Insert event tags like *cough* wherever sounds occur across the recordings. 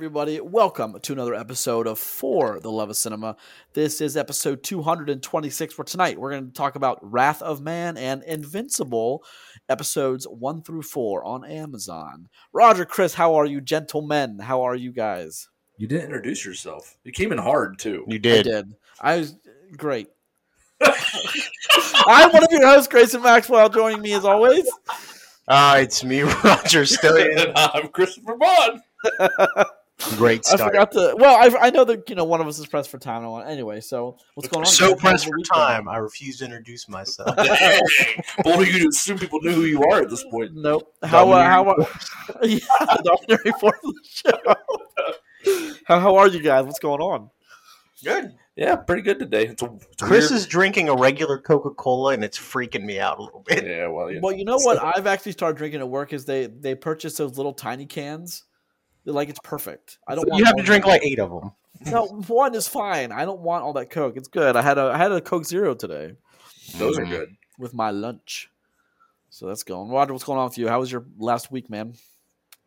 everybody. Welcome to another episode of For the Love of Cinema. This is episode 226 for tonight. We're going to talk about Wrath of Man and Invincible, episodes 1 through 4 on Amazon. Roger, Chris, how are you, gentlemen? How are you guys? You didn't introduce yourself. You came in hard too. You I did. did. I was great. *laughs* I'm one of your hosts, Grayson Maxwell, joining me as always. Ah, it's me, *laughs* Roger Stillian. And *laughs* I'm Christopher Bond. Great I start. forgot to. Well, I, I know that you know one of us is pressed for time. I want anyway. So what's going on? So guys? How's pressed for time, I refuse to introduce myself. Dang. What are you to assume people knew who you are at this point? Nope. How uh, how Dominary uh, *laughs* yeah, dominary force of the show. how how are you guys? What's going on? Good. Yeah, pretty good today. It's a, it's Chris weird- is drinking a regular Coca Cola, and it's freaking me out a little bit. Yeah, well, yeah. Well, you know what I've actually started drinking at work is they they purchase those little tiny cans. They're like it's perfect. I don't. want You have to drink like eight of them. No, one is fine. I don't want all that Coke. It's good. I had a I had a Coke Zero today Those are good. with my lunch. So that's going. Roger, what's going on with you? How was your last week, man?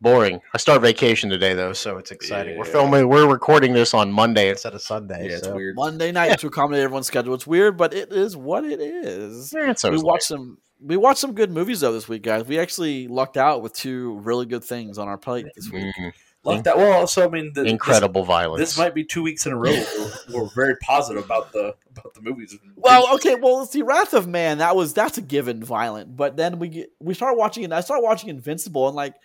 Boring. I start vacation today, though, so it's exciting. We're filming. We're recording this on Monday instead of Sunday. Yeah, it's weird. Monday night to accommodate everyone's schedule. It's weird, but it is what it is. Yeah, it's we always watched some we watched some good movies though this week, guys. We actually lucked out with two really good things on our plate this week. like- Mm, Love that. Well, so I mean, the, incredible This, violence. this might be two weeks in a row. Where we're very positive about the about the movies. Well, okay, well, see, Wrath of Man, that was that's a given violent, but then we get we start watching and I started watching Invincible, and like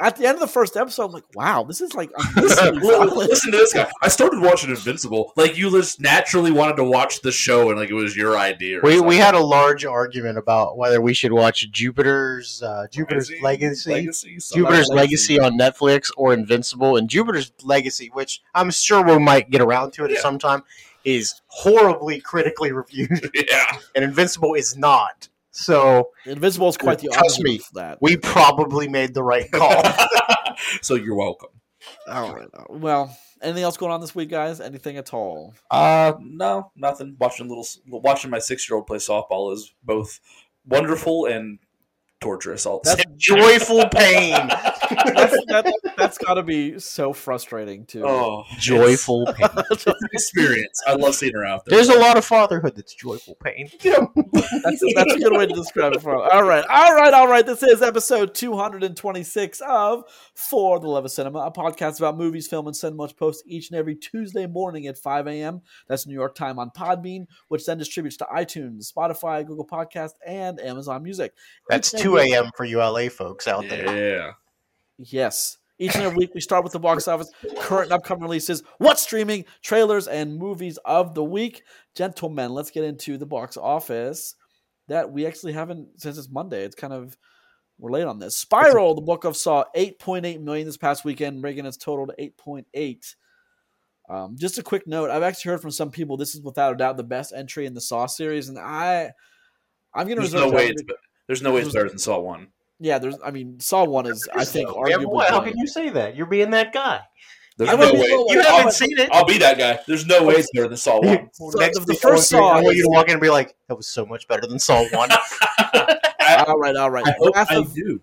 at the end of the first episode, I'm like, wow, this is like unbelievably *laughs* listen to this guy. I started watching Invincible. Like you just naturally wanted to watch the show, and like it was your idea. or we, we had a large argument about whether we should watch Jupiter's uh, Jupiter's Legacy, Legacy, Jupiter's like Legacy on Netflix or Invincible. And Jupiter's Legacy, which I'm sure we might get around to it Yeah. at some time, is horribly critically reviewed. *laughs* Yeah. and Invincible is not. So Invisible is quite the Trust opposite me. of that. we probably made the right call. *laughs* so you're welcome. All right. Well, anything else going on this week, guys? Anything at all? Uh, no, nothing. Watching little, watching my six year old play softball is both wonderful and torturous. All the That's. Joyful *laughs* pain. that's, that, that's got to be so frustrating too. Oh, Joyful *laughs* pain. it's an experience. I love seeing her out there. There's a lot of fatherhood that's joyful pain. *laughs* That's, that's a good way to describe it. For all right, all right, all right. This is episode 226 of For the Love of Cinema, a podcast about movies, film, and cinema, which posts each and every Tuesday morning at 5 a.m. That's New York time on Podbean, which then distributes to iTunes, Spotify, Google Podcast, and Amazon Music. That's Each and 2 a.m. for you LA folks out there. yeah. Yes. Each and every week, we start with the box office, current and upcoming releases, what's streaming, trailers, and movies of the week. Gentlemen, let's get into the box office that we actually haven't since it's Monday. It's kind of we're late on this. Spiral, the book of Saw, 8.8 million this past weekend, bringing its total to 8.8. Um, just a quick note: I've actually heard from some people this is without a doubt the best entry in the Saw series, and I, I'm going to reserve no way. It's, be- there's no way it's better than Saw One. Yeah, there's. I mean, Saw one is, I think, Yeah, arguably. boy, how can you say that? You're being that guy. There's I no will be way. a little- You I'll- haven't seen it. I'll be that guy. There's no way it's better than Saw One. *laughs* So Next the- the first I want you- Saw I want you to walk in and be like, "That was so much better than Saw One." *laughs* All right, all right. I hope Wrath I of, do.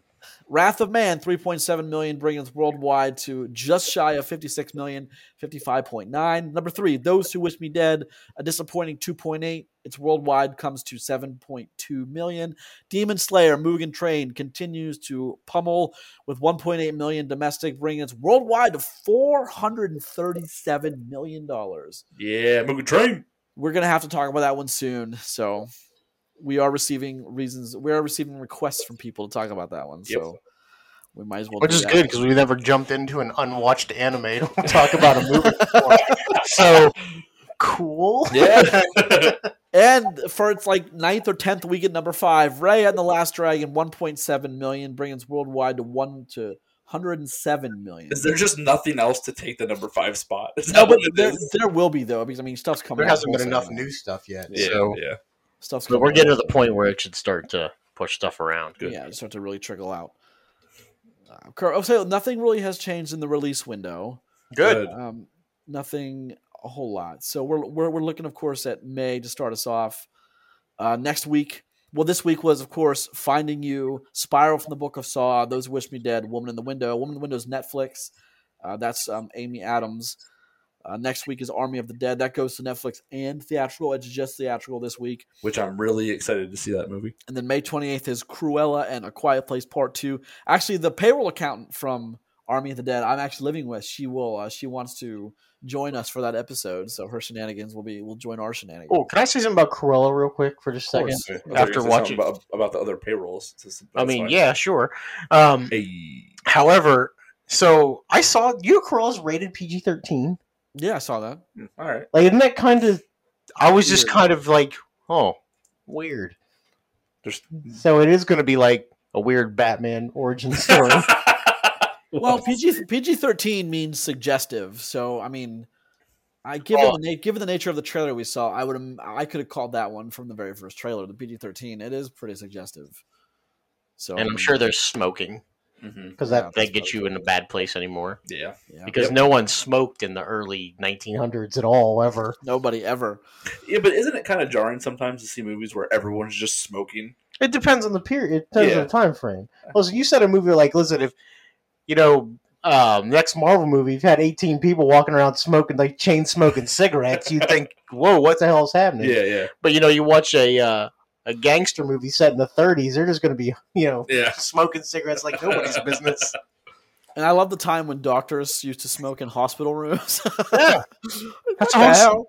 Wrath of Man, 3.7 million, bringing us worldwide to just shy of 56 million, 55.9. Number three, Those Who Wish Me Dead, a disappointing 2.8. Its worldwide comes to 7.2 million. Demon Slayer, Mugen Train, continues to pummel with 1.8 million domestic, bringing its worldwide to 437 million dollars. Yeah, moving train. We're gonna have to talk about that one soon. So we are receiving reasons. We are receiving requests from people to talk about that one. Yep. So we might as well. Which do is that. good because we never jumped into an unwatched anime to talk about a movie. before. *laughs* so cool. Yeah. *laughs* *laughs* And for its like ninth or tenth week at number five, Raya and the Last Dragon, 1.7 million, bringing its worldwide to one to 107 million. Is there just nothing else to take the number five spot? Is No, but what it there, is? there will be though, because I mean, stuff's coming. There hasn't been enough now. new stuff yet. Yeah, so yeah. Stuff's but we're out. getting to the point where it should start to push stuff around. Good. Yeah, start to really trickle out. Uh, Cur- I'll say nothing really has changed in the release window. Good. Um, nothing a whole lot. So we're, we're we're looking, of course, at May to start us off. Uh, next week, well, this week was, of course, Finding You, Spiral from the Book of Saw, Those Who Wish Me Dead, Woman in the Window. Woman in the Window is Netflix. Uh, that's um, Amy Adams. Uh, next week is Army of the Dead. That goes to Netflix and theatrical. It's just theatrical this week. Which I'm really excited to see that movie. And then May 28th is Cruella and A Quiet Place Part 2. Actually, the payroll accountant from Army of the Dead I'm actually living with, she will uh, she wants to join us for that episode. So her shenanigans will be will join our shenanigans. Oh, can I say something about Cruella real quick for just a second? I thought you were After watching- about, about the other payrolls. That's- I mean, fine. yeah, sure. Um, Hey. however, so I saw you know Cruella's rated PG thirteen. Yeah, I saw that. All right. Like, isn't that kind of? I was just kind of like, oh, weird. There's So it is going to be like a weird Batman origin story. *laughs* Well, PG PG thirteen means suggestive. So I mean, I given Oh. the na- given the nature of the trailer we saw, I would I could have called that one from the very first trailer. The PG thirteen. It is pretty suggestive. So and I I'm mean, sure there's smoking Mhm. because Yeah, that, that's that gets you in a bad place anymore. Yeah. yeah, Because Yep. no one smoked in the early 1900s at all, ever. nobody ever. Yeah, but isn't it kind of jarring sometimes to see movies where everyone's just smoking? It depends on the period. It depends Yeah. on the time frame. Listen, you said a movie like, listen, if you know, um, next Marvel movie, you've had 18 people walking around smoking like chain smoking cigarettes, you think, whoa, what the hell is happening? Yeah, yeah, But you know, you watch a uh, a gangster movie set in the 30s, they're just going to be, you know, yeah. smoking cigarettes like nobody's business. *laughs* And I love the time when doctors used to smoke in hospital rooms. *laughs* Yeah, that's awesome.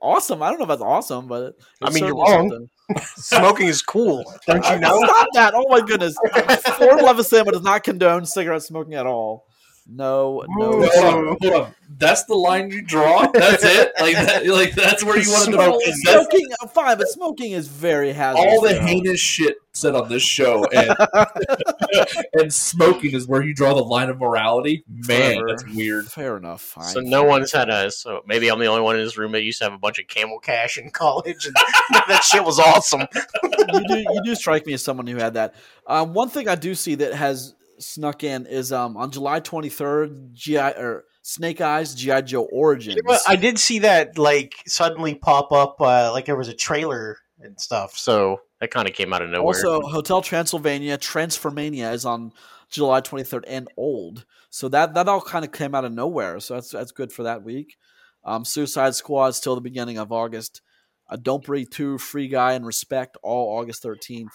awesome. I don't know if that's awesome, but it, I mean, you're certainly wrong. something. Smoking is cool, don't you know? Stop that! Oh my goodness. Ford Levinson does not condone cigarette smoking at all. No, no. Ooh. Hold on, hold on. That's the line you draw. That's it. Like, that, like that's where you want to No, know. Smoking. That's uh, fine, but smoking is very hazardous. all the heinous shit said on this show, and *laughs* and smoking is where you draw the line of morality. Man, Whatever. that's weird. Fair enough. Fine. So no one's had a. So maybe I'm the only one in this room that used to have a bunch of camel cash in college, and *laughs* that shit was awesome. you do you do strike me as someone who had that. Um, one thing I do see that has snuck in is um, on July 23rd, GI or Snake Eyes GI Joe Origins. I did see that like suddenly pop up, uh, like there was a trailer and stuff. So that kind of came out of nowhere. Also, Hotel Transylvania Transformania is on July 23rd and old. So that that all kind of came out of nowhere. So that's that's good for that week. Um, Suicide Squad till the beginning of August. Uh, Don't Breathe 2, Free Guy, and Respect all August 13th.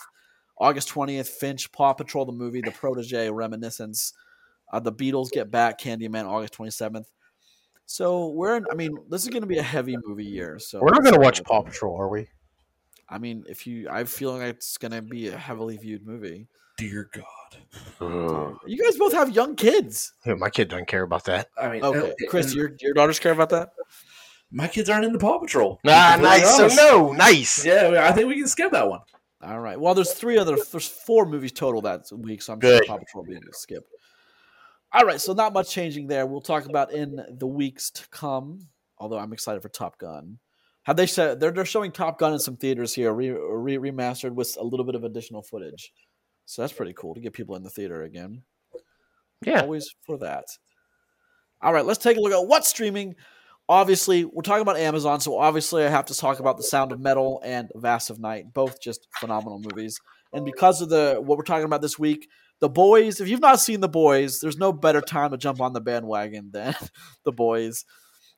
August 20th, Finch, Paw Patrol the movie, The Protege, Reminiscence. Uh, the Beatles Get Back, Candyman, August 27th. So we're in, I mean, this is going to be a heavy movie year. So we're not going to watch Paw Patrol, are we? I mean, if you, I feel like it's going to be a heavily viewed movie. Dear God. You guys both have young kids. Yeah, my kid doesn't care about that. I mean, Okay, and- Chris, and your your daughters care about that? my kids aren't into Paw Patrol. Ah, To be nice. So no, nice. Yeah, I think we can skip that one. All right. Well, there's three other, there's four movies total that week, so I'm Good. sure Paw Patrol will be skipped. All right, so not much changing there. We'll talk about in the weeks to come. Although I'm excited for Top Gun. Have they said they're they're showing Top Gun in some theaters here, re, re, remastered with a little bit of additional footage. So that's pretty cool to get people in the theater again. Yeah. always for that. All right, let's take a look at what's streaming. Obviously, we're talking about Amazon, so obviously I have to talk about The Sound of Metal and Vast of Night, both just phenomenal movies. And because of the what we're talking about this week, The Boys, if you've not seen The Boys, there's no better time to jump on the bandwagon than *laughs* The Boys.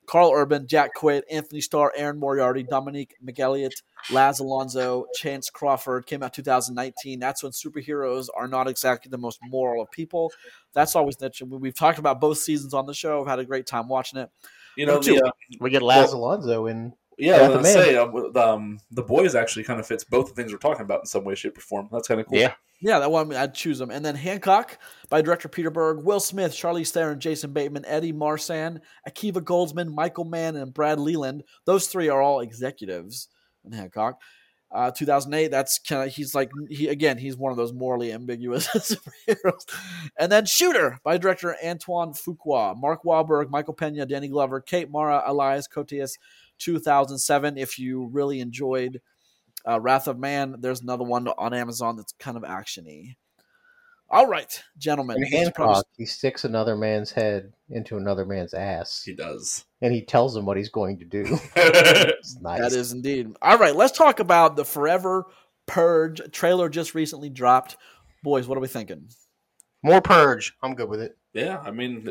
Karl Urban, Jack Quaid, Antony Starr, Erin Moriarty, Dominique McElligott, Laz Alonso, Chance Crawford came out 2019. That's when superheroes are not exactly the most moral of people. That's always niche. We've talked about both seasons on the show. I've had a great time watching it. You know, too. the, uh, We get Laz Alonso in. yeah, I Yeah, was the gonna say um, um, the boys actually kind of fits both the things we're talking about in some way, shape, or form. That's kind of cool. Yeah. Yeah, that one I'd choose them. And then Hancock by director Peter Berg, Will Smith, Charlize Theron, Jason Bateman, Eddie Marsan, Akiva Goldsman, Michael Mann, and Brad Leland. Those three are all executives in Hancock. Uh, 2008. That's kind of he's like he again. He's one of those morally ambiguous *laughs* superheroes. And then Shooter by director Antoine Fuqua, Mark Wahlberg, Michael Pena, Danny Glover, Kate Mara, Elias Koteas. 2007. If you really enjoyed uh, Wrath of Man. There's another one on Amazon that's kind of actiony. All right, gentlemen. In this is Hancock, he sticks another man's head into another man's ass, He does. and he tells him what he's going to do. *laughs* It's nice. That is indeed. All right, let's talk about the Forever Purge trailer just recently dropped. Boys, what are we thinking? More purge. I'm good with it. yeah, I mean,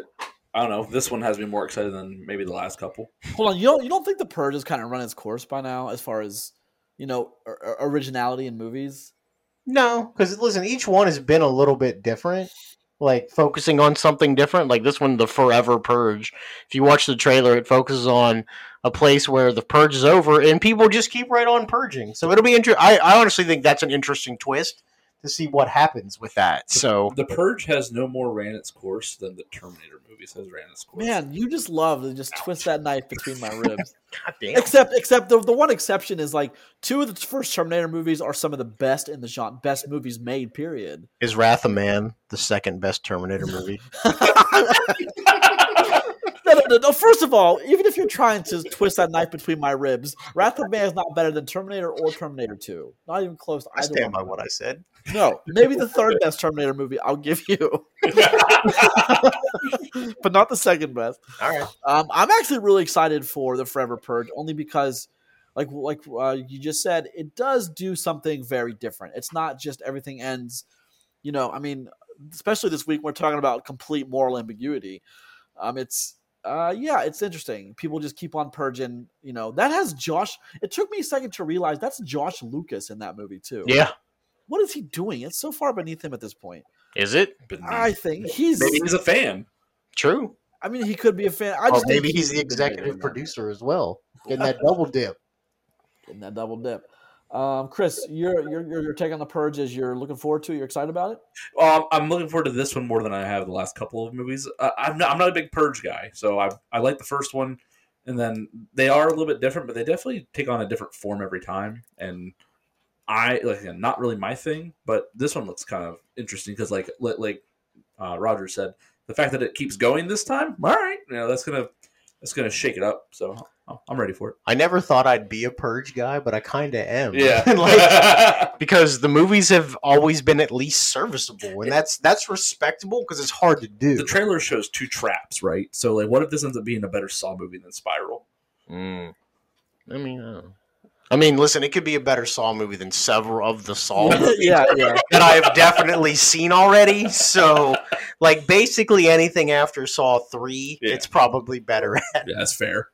I don't know. This one has me more excited than maybe the last couple. Hold on, you don't you don't think the Purge has kind of run its course by now, as far as you know, or, or originality in movies? No, because listen, each one has been a little bit different. Like focusing on something different. Like this one, the Forever Purge. If you watch the trailer, it focuses on a place where the purge is over and people just keep right on purging. So it'll be interesting. I, honestly think that's an interesting twist to see what happens with that. So The Purge has no more ran its course than the Terminator movies has ran its course. Man, you just love to just twist that knife between my *laughs* ribs. God damn. except, except the, the one exception is like two of the first Terminator movies are some of the best in the genre, best movies made. Period. is Wrath of Man the second best Terminator movie? *laughs* *laughs* No, no. First of all, even if you're trying to twist that knife between my ribs, Wrath of Man is not better than Terminator or Terminator Two. Not even close. To I stand by what I said. No, maybe the third best Terminator movie. I'll give you, *laughs* but not the second best. All right. Um, I'm actually really excited for the Forever Purge, only because, like like uh, you just said, it does do something very different. It's not just everything ends. You know, I mean, especially this week, we're talking about complete moral ambiguity. Um, it's uh, yeah, it's interesting. People just keep on purging. You know, that has Josh. It took me a second to realize that's Josh Lucas in that movie too. Yeah. What is he doing? It's so far beneath him at this point. Is it I think he's. Maybe he's a fan. true? I mean, he could be a fan. I just think maybe he's the executive producer as well, getting that double dip. Getting that double dip. Um, Chris, your your your take on the purge is you're looking forward to. You're excited about it. Um, I'm looking forward to this one more than I have the last couple of movies. Uh, I'm not. I'm not a big Purge guy, so I I like the first one, and then they are a little bit different, but they definitely take on a different form every time. And I like again, not really my thing, but this one looks kind of interesting because like like uh, Roger said, the fact that it keeps going this time, all right, you know that's gonna that's gonna shake it up. So I'm- I'm ready for it. I never thought I'd be a purge guy, but I kind of am. Yeah, *laughs* like *laughs* because the movies have always been at least serviceable, and that's that's respectable because it's hard to do. the trailer shows two traps, right? So like, what if this ends up being a better Saw movie than Spiral? Mm. I mean, I, don't know. I mean, listen, it could be a better Saw movie than several of the Saw *laughs* movies yeah, yeah. that I have definitely seen already. So, like, basically anything after Saw three, Yeah. it's probably better. Yeah, that's fair.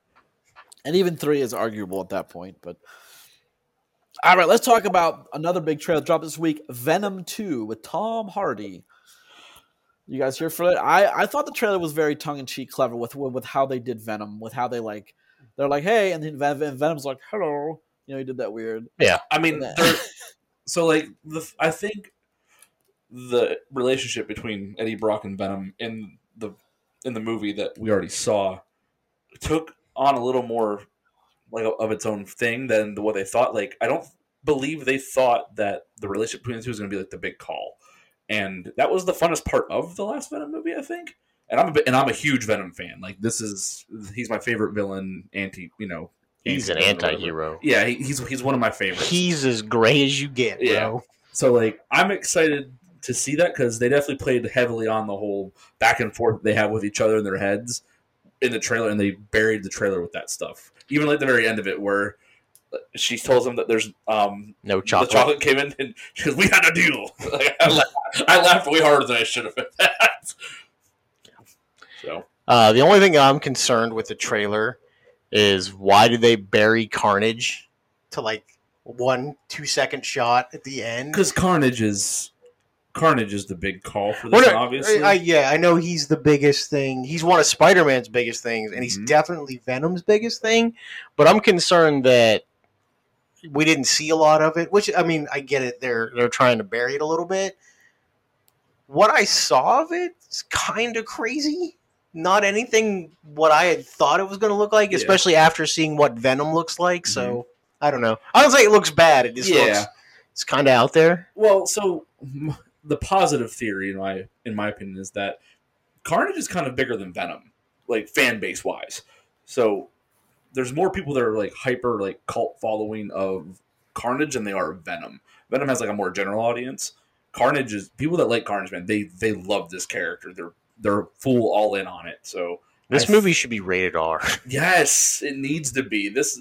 And even three is arguable at that point. But all right, let's talk about another big trailer drop this week: Venom Two with Tom Hardy. You guys here for it? I I thought the trailer was very tongue in cheek, clever with with how they did Venom, with how they like they're like, hey, and then Ven- Ven- Venom's like, hello. You know, he did that weird. Yeah. I mean, *laughs* Yeah. so like the I think the relationship between Eddie Brock and Venom in the in the movie that we already saw took on a little more like of its own thing than what they thought. Like I don't believe they thought that the relationship between the two was going to be like the big call, and that was the funnest part of the last Venom movie, I think. And I'm a bit, and I'm a huge Venom fan. Like this is he's my favorite villain. Anti, you know, He's an anti-villain or whatever. anti-hero. Yeah, he, he's he's one of my favorites. He's as gray as you get, Yeah. So like I'm excited to see that because they definitely played heavily on the whole back and forth they have with each other in their heads in the trailer, and they buried the trailer with that stuff. Even like the very end of it, where she tells him that there's um No chocolate. the chocolate came in and she goes, "We had a deal." *laughs* Like, I, laughed, I laughed way harder than I should have at *laughs* that. So Uh, the only thing I'm concerned with the trailer is why do they bury Carnage to like one two second shot at the end? because Carnage is Carnage is the big call for this, no, obviously. I, I- yeah, I know he's the biggest thing. He's one of Spider Man's biggest things, and he's Mhm. definitely Venom's biggest thing. But I'm concerned that we didn't see a lot of it. Which I mean, I get it. They're they're trying to bury it a little bit. What I saw of it is kind of crazy. Not anything what I had thought it was going to look like, Yeah. especially after seeing what Venom looks like. So I don't know. I don't say it looks bad. It just Yeah. looks it's kind of out there. Well, so the positive theory in my in my opinion is that Carnage is kind of bigger than Venom, like fan base wise. So there's more people that are like hyper like cult following of Carnage than they are Venom. Venom has like a more general audience. Carnage is people that like Carnage, man. They they love this character. They're they're full all in on it. So This I- movie should be rated R. yes, it needs to be this.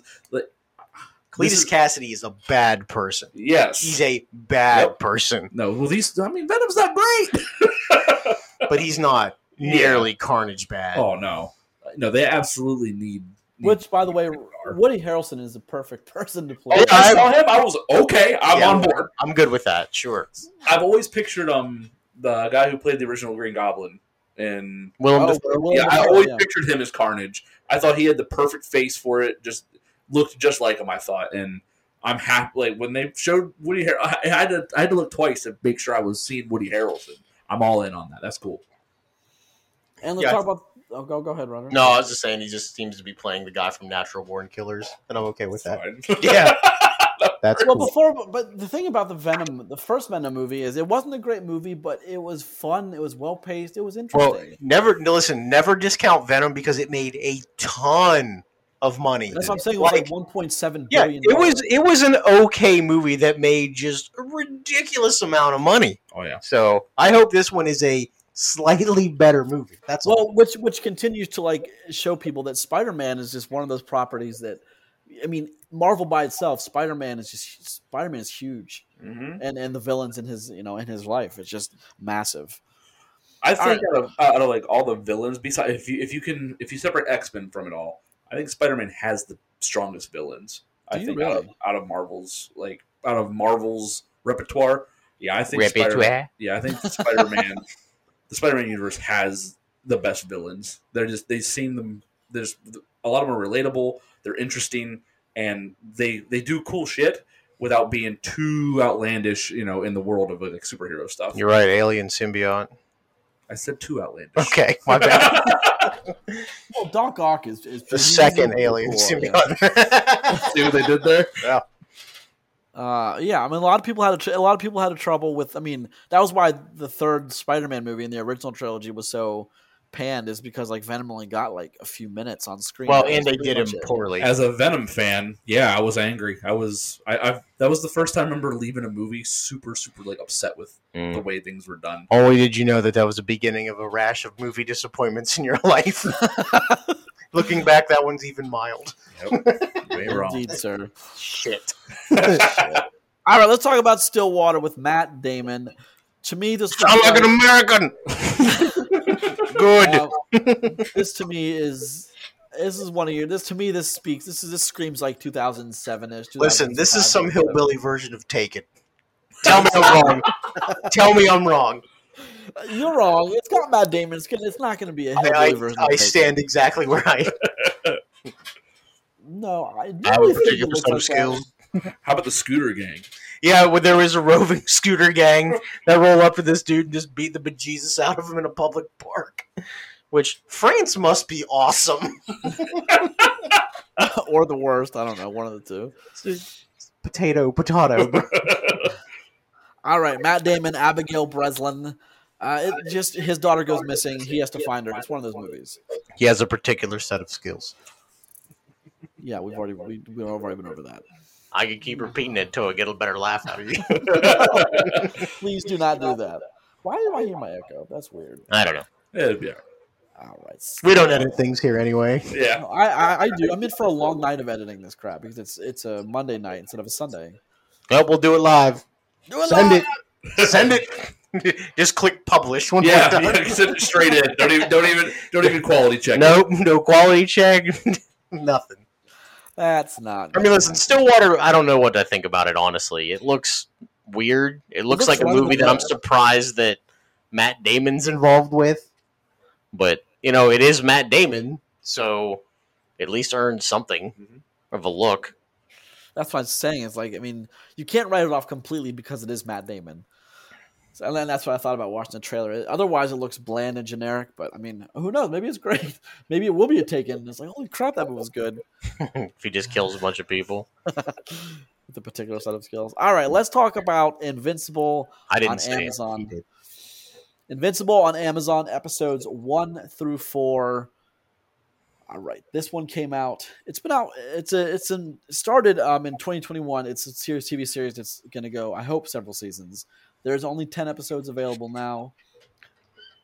Like, Cletus is- Kasady is a bad person. yes, He's a bad Yep. person, no. Well, these I mean Venom's not great. *laughs* but he's not nearly Carnage bad. Oh no, no, they absolutely need. need Which, by the way, Woody Harrelson is the perfect person to play. Oh, I I- saw him. I was okay. I'm Yeah. on board. I'm good with that. Sure. I've always pictured um the guy who played the original Green Goblin, and Willem Oh, Dafoe. Willem yeah, I always yeah. pictured him as Carnage. I thought he had the perfect face for it. Just looked just like him. I thought, and I'm happy. Like when they showed Woody, Har- I I had to I had to look twice to make sure I was seeing Woody Harrelson. I'm all in on that. That's cool. And let's Yeah. talk about. Oh, go go ahead, Runner. No, I was just saying he just seems to be playing the guy from Natural Born Killers, and I'm okay with that. Yeah, *laughs* that's Well, cool. before, but the thing about the Venom, the first Venom movie is it wasn't a great movie, but it was fun. It was well paced. It was interesting. Well, interesting. never no, listen. Never discount Venom because it made a ton of money. That's what I'm saying. It was like, Like, 1.7 yeah, billion. it was it was an okay movie that made just a ridiculous amount of money. Oh yeah. So I hope this one is a slightly better movie. That's all. Well, which which continues to like show people that Spider Man is just one of those properties that, I mean, Marvel by itself, Spider Man is just Spider Man is huge, hmm and and the villains in his you know in his life it's just massive. I think out of out of like all the villains, besides if you if you can if you separate X Men from it all, I think Spider Man has the strongest villains. I Do you think out of out of Marvel's like out of Marvel's repertoire. Yeah, I think Spider- Yeah, I think *laughs* Spider Man, the Spider Man universe has the best villains. They're just they seem them. There's a lot of them are relatable. They're interesting, and they they do cool shit without being too outlandish. You know, in the world of like superhero stuff. You're right, Alien symbiote. I said two outlandish. Okay, my bad. *laughs* Well, Doc Ock is, is the second Alien cool, yeah. *laughs* See what they did there? Uh, yeah, I mean, a lot of people had a, tr- a lot of people had a trouble with. I mean, that was why the third Spider-Man movie in the original trilogy was so panned, is because like Venom only got like a few minutes on screen. well, and they did him it. poorly. As a Venom fan, yeah, I was angry. I was. I, I that was the first time I remember leaving a movie super super like upset with Mm. the way things were done. Only did you know that that was the beginning of a rash of movie disappointments in your *laughs* life. *laughs* Looking back, that one's even mild. Yep. You ain't wrong. Indeed, sir. Shit. *laughs* All right, let's talk about Stillwater with Matt Damon. To me, this was Sound like like- an American. Good. uh, this to me is this is one of your. This to me, this speaks. This is this screams like 2007 ish. Listen, this is some hillbilly version of Taken. Tell me I'm wrong. *laughs* Tell me I'm wrong. You're wrong. It's got Matt Damon. It's gonna. It's not gonna be a I, hillbilly I, version. I of Taken. stand exactly where I Am. No, I I have really a think particular set of like skills. *laughs* How about the scooter gang? Yeah, when there was a roving *laughs* scooter gang that roll up to this dude and just beat the bejesus out of him in a public park. Which France must be awesome. *laughs* or the worst. I don't know. One of the two. potato, potato. All right, Matt Damon, Abigail Breslin. Uh, it just his daughter goes missing. He has to find her. It's one of those movies. he has a particular set of skills. Yeah, we've already we, we've already been over that. I can keep repeating it until I get a better laugh out of you. *laughs* Please do not do that. Why do I hear my echo? That's weird. I don't know. It'd be all right. All right. We don't edit things here anyway. Yeah. No, I, I I do. I'm in for a long night of editing this crap because it's it's a Monday night instead of a Sunday. Nope, we'll do it live. Do it Send live! it. Send it. *laughs* Just click publish when Yeah, we're done. yeah, send it straight in. Don't even, don't even, don't even quality check. it. Nope, no quality check. *laughs* Nothing. That's not. I mean, listen, Stillwater. I don't know what to think about it. Honestly, it looks weird. It looks, looks like a movie that I'm surprised that Matt Damon's involved with. But you know, it is Matt Damon, so at least earned something Mhm. of a look. That's what I'm saying. It's like I mean, you can't write it off completely because it is Matt Damon. So, and then that's what I thought about watching the trailer. Otherwise, it looks bland and generic. But I mean, who knows? Maybe it's great. *laughs* Maybe it will be a taken. It's like, holy crap, that movie was good. *laughs* if he just kills a bunch of people, *laughs* With a particular set of skills. All right, let's talk about Invincible I didn't on say it. Amazon. Did. Invincible on Amazon, episodes one through four. All right, this one came out. It's been out. It's a. It's in started um in 2021. It's a series TV series. It's going to go. I hope several seasons. There's only 10 episodes available now,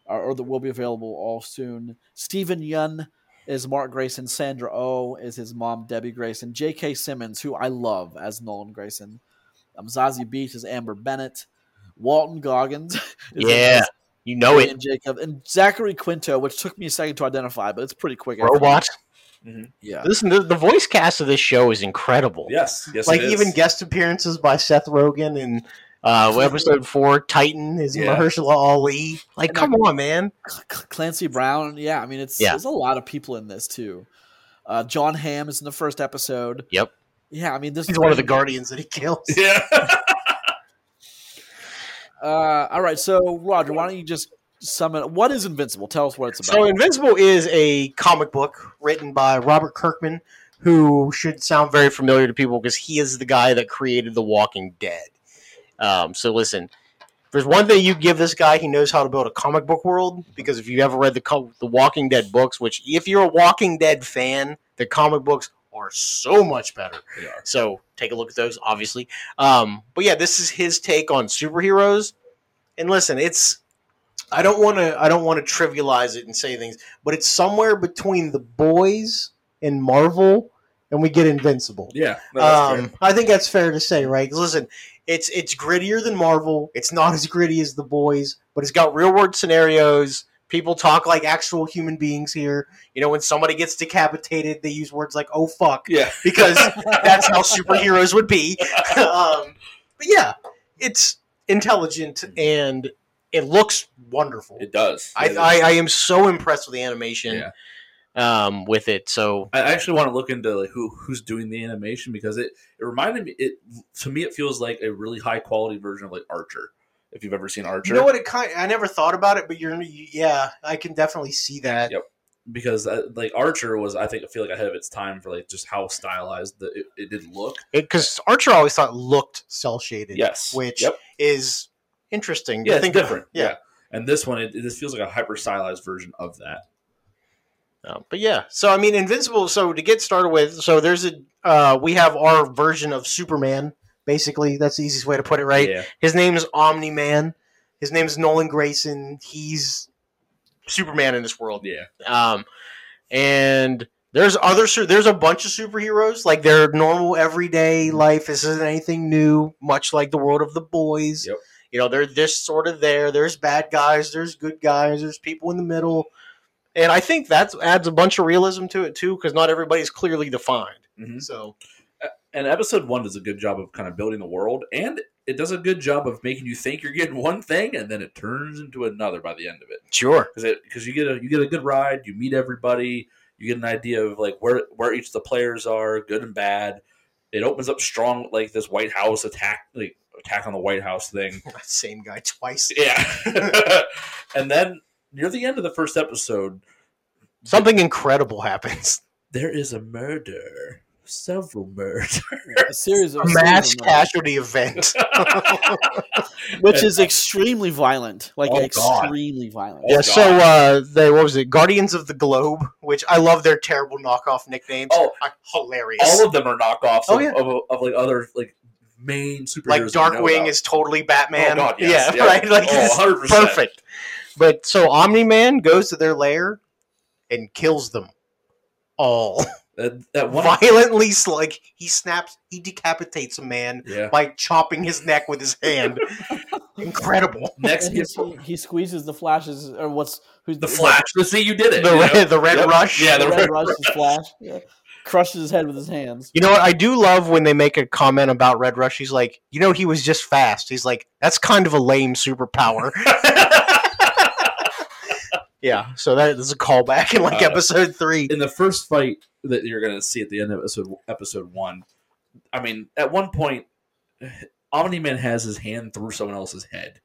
or, or that will be available all soon. Steven Yeun is Mark Grayson. Sandra Oh is his mom, Debbie Grayson. J.K. Simmons, who I love as Nolan Grayson. Um, Zazie Beetz is Amber Bennett. Walton Goggins *laughs* is, Yeah. You know it. and Jacob and Zachary Quinto, which took me a second to identify, but it's pretty quick. after- Robot. Yeah. Listen, the, the voice cast of this show is incredible. Yes, yes, like it is. even guest appearances by Seth Rogen and uh, episode four, Titan is Yeah. Mahershala Ali. Like, And come on, man. Clancy Brown. Yeah, I mean, it's Yeah. there's a lot of people in this too. Uh, Jon Hamm is in the first episode. Yep. Yeah, I mean, this He's one of the guardians that he kills. *laughs* yeah. Uh, all right, so Roger, why don't you just sum it? What is Invincible? Tell us what it's about. So, Invincible is a comic book written by Robert Kirkman, who should sound very familiar to people because he is the guy that created The Walking Dead. Um, so, listen, if there's one thing you give this guy, he knows how to build a comic book world. Because if you ever read the the Walking Dead books, which if you're a Walking Dead fan, the comic books are so much better. So take a look at those, obviously. Um, but yeah, this is his take on superheroes. And listen, it's I don't want to I don't want to trivialize it and say things, but it's somewhere between the boys and Marvel, and we get Invincible. Yeah, no, Um, I think that's fair to say, right? Listen, it's it's grittier than Marvel. It's not as gritty as the boys, but it's got real world scenarios. People talk like actual human beings here. You know, when somebody gets decapitated, they use words like "oh fuck" yeah. *laughs* because that's how superheroes would be. *laughs* um, but yeah, it's intelligent and it looks wonderful. It does. I, I, I am so impressed with the animation Yeah. Um, with it. So I actually want to look into like who who's doing the animation because it it reminded me it to me it feels like a really high quality version of like Archer. If you've ever seen Archer, you know what? It kind I never thought about it, but you're yeah, I can definitely see that. Yep. because uh, like Archer was I think I feel like ahead of its time for like just how stylized the, it, it did look. Because Archer always thought looked cell shaded. Yes, which yep. is interesting. to yeah, it's think of. different. Yeah. and this one it, it just feels like a hyper stylized version of that. Um, but yeah, so I mean, Invincible. So to get started with, so there's a uh, we have our version of Superman. Basically, that's the easiest way to put it, right? Yeah, His name is Omni Man. His name is Nolan Grayson. He's Superman in this world. yeah, Um, and there's other su- there's a bunch of superheroes like their normal everyday life. This isn't anything new, much like the world of the boys. Yep. You know, they're this sort of there. There's bad guys. There's good guys. There's people in the middle. And I think that adds a bunch of realism to it too, because not everybody's clearly defined. Mhm. So and episode one does a good job of kind of building the world, and it does a good job of making you think you're getting one thing, and then it turns into another by the end of it. sure, because because you get a you get a good ride, you meet everybody, you get an idea of like where where each of the players are, good and bad. It opens up strong like this White House attack, like attack on the White House thing. *laughs* same guy twice. Yeah, *laughs* and then near the end of the first episode, Something incredible happens. *laughs* there is a murder, several murders, a series of A mass of murders, casualty event. *laughs* which is extremely violent, like Oh, God. extremely violent. Yeah, Oh, so uh, they what was it? Guardians of the Globe, which I love their terrible knockoff nicknames. Oh. Are hilarious. all of them are knockoffs Oh, of, yeah. of, of, like other like main superheroes. like we know Darkwing is totally Batman. Oh, God, *laughs* yes. Yeah, Yeah. right. Like Oh, 100%. perfect. But so Omni Man goes to their lair and kills them all *laughs* that, that one. violently. s- Like he snaps, he decapitates a man Yeah. by chopping his neck with his hand. *laughs* Incredible. Next, he, he squeezes the flashes, or what's who's the Flash. Let's see, you did it. The you know? red, the red Yep. rush. Yeah, The the red red rush is Flash. *laughs* Yeah. Crushes his head with his hands. You know what? I do love when they make a comment about Red Rush. He's like, you know, he was just fast. He's like, that's kind of a lame superpower. Yeah. So that is a callback in like Uh, episode three. in the first fight that you're going to see at the end of episode episode one, I mean, at one point, *sighs* Omni Man has his hand through someone else's head.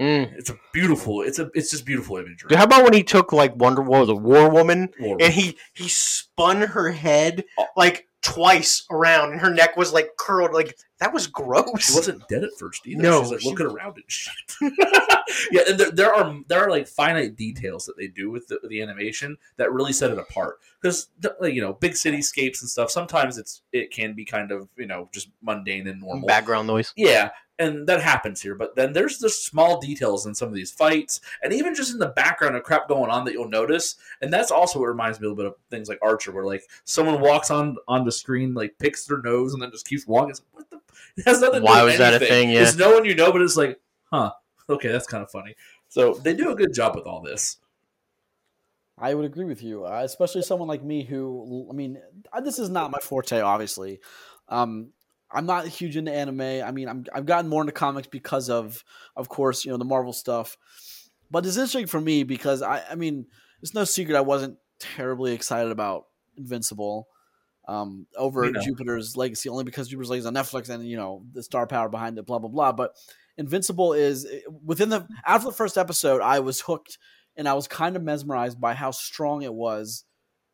Mm. It's a beautiful. It's a. It's just beautiful imagery. Dude, how about when he took like Wonder Woman, the War Woman, Or- and he he spun her head Oh. like twice around, and her neck was like curled. Like that was gross. she wasn't dead at first either. No, She's like she- looking around and shit. *laughs* yeah, and there, there are there are like finite details that they do with the, the animation that really set it apart. Because like, you know, big cityscapes and stuff. Sometimes it's it can be kind of you know just mundane and normal. Background noise. Yeah, and that happens here. But then there's the small details in some of these fights, and even just in the background of crap going on that you'll notice. And that's also what reminds me a little bit of things like Archer, where like someone walks on on the screen, like picks their nose, and then just keeps walking. It's like, what the? *laughs* It has nothing. Why do with was that a thing? Yeah. It's no one you know, but it's like, huh? Okay, that's kind of funny. So they do a good job with all this. I would agree with you, uh, especially someone like me who, I mean, uh, this is not my forte, obviously. Um, I'm not huge into anime. I mean, I'm, I've gotten more into comics because of, of course, you know, the Marvel stuff. But it's interesting for me because I, I mean, it's no secret I wasn't terribly excited about Invincible um, over You know. Jupiter's Legacy, only because Jupiter's Legacy is on Netflix and you know the star power behind it, blah blah blah. But Invincible is within the after the first episode, I was hooked and I was kind of mesmerized by how strong it was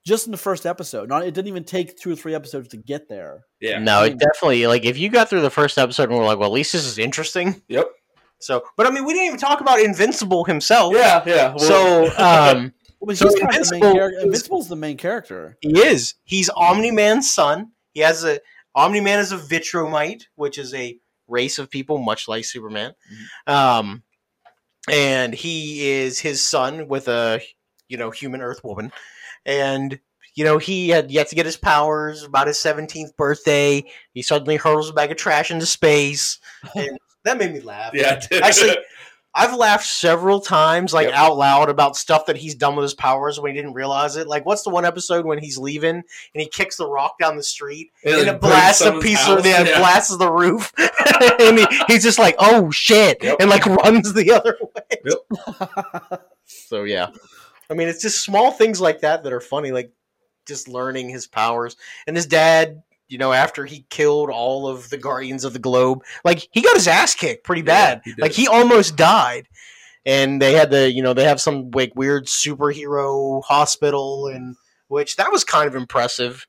just in the first episode. Not it didn't even take two or three episodes to get there. Yeah. No, it definitely like if you got through the first episode and we're like, well, at least this is interesting. Yep. So, but I mean, we didn't even talk about Invincible himself. Yeah. Yeah. Well, *laughs* So, um, Well, So he's kind of the main Invincible is- Invincible's the main character. he is. He's Omni Man's son. He has a Omni Man is a Viltrumite, which is a race of people, much like Superman. Um, and he is his son with a you know human Earth woman, and you know he had yet to get his powers. About his seventeenth birthday, he suddenly hurls a bag of trash into space, *laughs* and that made me laugh. yeah. Actually, I've laughed several times, like Yep. out loud, about stuff that he's done with his powers when he didn't realize it. Like, what's the one episode when he's leaving and he kicks the rock down the street And and, it blasts a piece someone's of yeah, Yeah. blasts the roof, *laughs* and he, he's just like, "Oh shit!" Yep. and like *laughs* runs the other way. So yeah, I mean, it's just small things like that that are funny, like just learning his powers and his dad. You know, after he killed all of the Guardians of the Globe, like he got his ass kicked pretty bad. he like he almost died, and they had the you know they have some like weird superhero hospital, and which that was kind of impressive.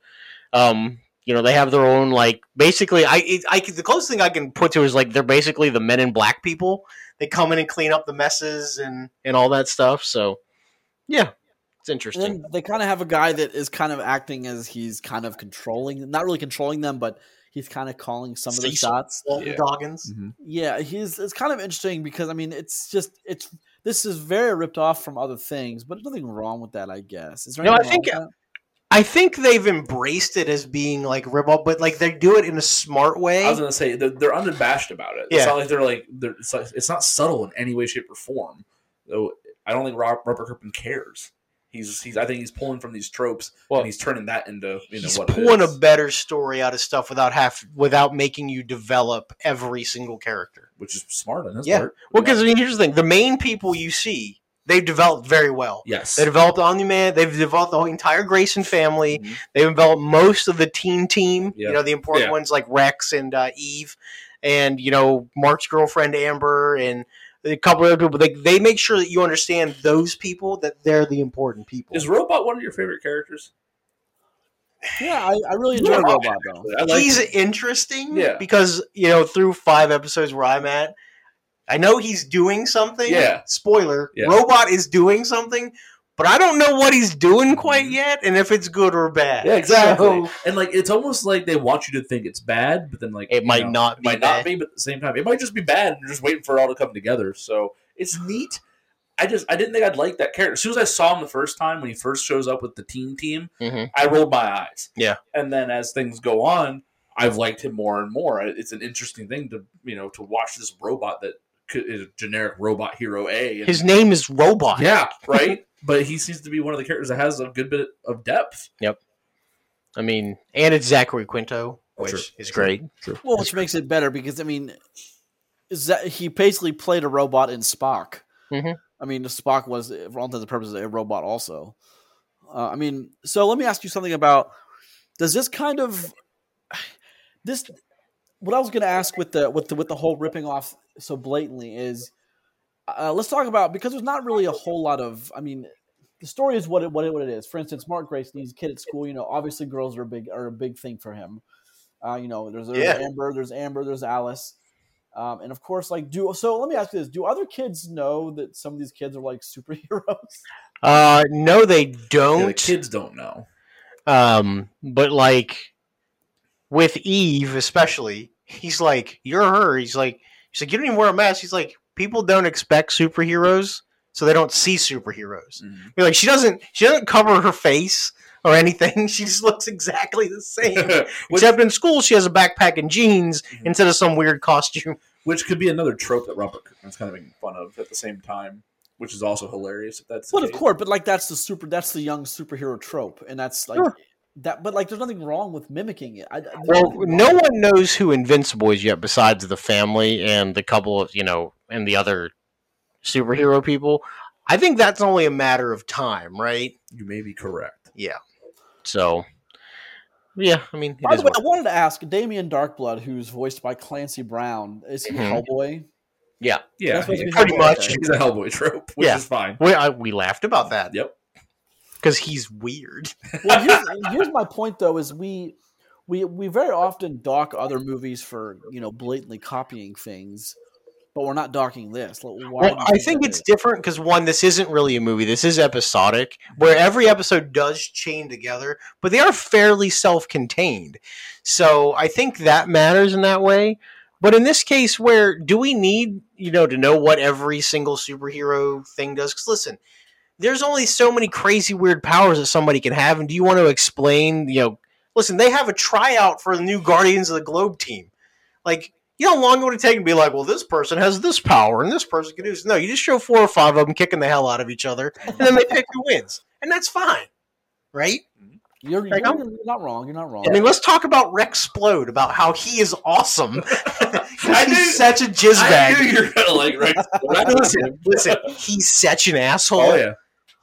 Um, you know, they have their own like basically. I it, I the closest thing I can put to is like they're basically the Men in Black people. They come in and clean up the messes and and all that stuff. So yeah, it's And interesting. then they kind of have a guy that is kind of acting as he's kind of controlling, not really controlling them, but he's kind of calling some of the shots. Walton Yeah. Goggins. Mhm. Yeah, he's it's kind of interesting because I mean it's just it's this is very ripped off from other things, but there's nothing wrong with that, I guess. Is there No, I think- I think they've embraced it as being like rip off, but like they do it in a smart way. I was gonna say they're, they're unabashed about it. It's Yeah. not like they're like they're, it's, like, it's not subtle in any way, shape, or form. So I don't think Rob, Robert Kirkman cares. He's he's I think he's pulling from these tropes Well, and he's turning that into you know he's what pulling a better story out of stuff without half without making you develop every single character. which is smart on his Yeah. part. Well, because I mean, here's the thing: the main people you see, they've developed very well. yes, They developed Omni Man. They've developed the whole entire Grayson family. Mhm. They've developed most of the teen team. Yeah. You know, the important Yeah. ones like Rex and uh, Eve, and you know Mark's girlfriend Amber, and a couple other people. They they make sure that you understand those people that they're the important people. is Robot one of your favorite characters? Yeah, I, I really enjoy Yeah. Robot though. I like he's him. interesting Yeah. because you know through five episodes where I'm at, I know he's doing something. Yeah. Spoiler: Yeah. Robot is doing something, but I don't know what he's doing quite yet, and if it's good or bad. Mm-hmm. Yeah, exactly. So, and like it's almost like they want you to think it's bad, but then like It might know, not it be might bad. not be, but at the same time, it might just be bad. And you're just waiting for it all to come together. So it's neat. I just I didn't think I'd like that character. As soon as I saw him the first time when he first shows up with the team team, Mhm. I rolled my eyes. Yeah. and then as things go on, I've liked him more and more. It's an interesting thing to you know to watch this robot that is a generic robot hero A. And, His name is Robot. yeah, right. But he seems to be one of the characters that has a good bit of depth. Yep. I mean, and it's Zachary Quinto, which True. is great. True. Well, which makes it better because I mean, is that he basically played a robot in Spock. Mhm. I mean, Spock was, for all intents and purposes, a robot also. Uh, I mean, so let me ask you something about: Does this kind of this? What I was going to ask with the with the with the whole ripping off so blatantly is, uh, let's talk about because there's not really a whole lot of. I mean, the story is what it, what it what it is. For instance, Mark Grayson, he's a kid at school. You know, obviously girls are a big are a big thing for him. Uh, you know, there's, there's Yeah. Amber, there's Amber, there's Alice, um, and of course, like do so. Let me ask you this: Do other kids know that some of these kids are like *laughs* superheroes? Uh, no, they don't. the kids don't know. Um, but like with Eve, especially, he's like, "You're her." He's like, "He's like, you don't even wear a mask." He's like, "People don't expect superheroes, so they don't see superheroes." Mhm. You're like, she doesn't, she doesn't cover her face or anything. *laughs* She just looks exactly the same. *laughs* which, Except in school, she has a backpack and jeans Mhm. instead of some weird costume. which could be another trope that Robert Kirkman's kind of making fun of at the same time. which is also hilarious. If that's the Well, of course, but like that's the super, that's the young superhero trope, and that's like Sure. That. But like, there's nothing wrong with mimicking it. I, Well, no one knows who Invincible is yet, besides the family and the couple of you know, and the other superhero people. I think that's only a matter of time, right? you may be correct. Yeah so, yeah, I mean, By the way, what- I wanted to ask Damien Darkblood, who's voiced by Clancy Brown, is he Mhm. Hellboy? Yeah, Yeah. That's supposed to be pretty Hellboy, much. okay. he's a Hellboy trope, which Yeah. is fine. we, I, we laughed about that Yep. Because he's weird. *laughs* Well, here's, here's my point though: is we we we very often dock other movies for you know blatantly copying things, but we're not docking this. Like, Why Well, I think it's is? different because one, this isn't really a movie. This is episodic, where every episode does chain together, but they are fairly self-contained. So I think that matters in that way. But in this case, where do we need you know to know what every single superhero thing does? Because listen, there's only so many crazy weird powers that somebody can have, and do you want to explain? You know, listen, they have a tryout for the new Guardians of the Globe team. Like, you know how long it would it take to be like, well, this person has this power and this person can do this. No, you just show four or five of them kicking the hell out of each other, and then they pick who wins, and that's fine, right? Mm-hmm. You're, you're, you're not wrong. You're not wrong. I mean, let's talk about Rex Splode about how he is awesome. *laughs* I he's knew- *laughs* such a I jizbag. knew you were gonna like Rex. *laughs* listen, listen, he's such an asshole. oh yeah,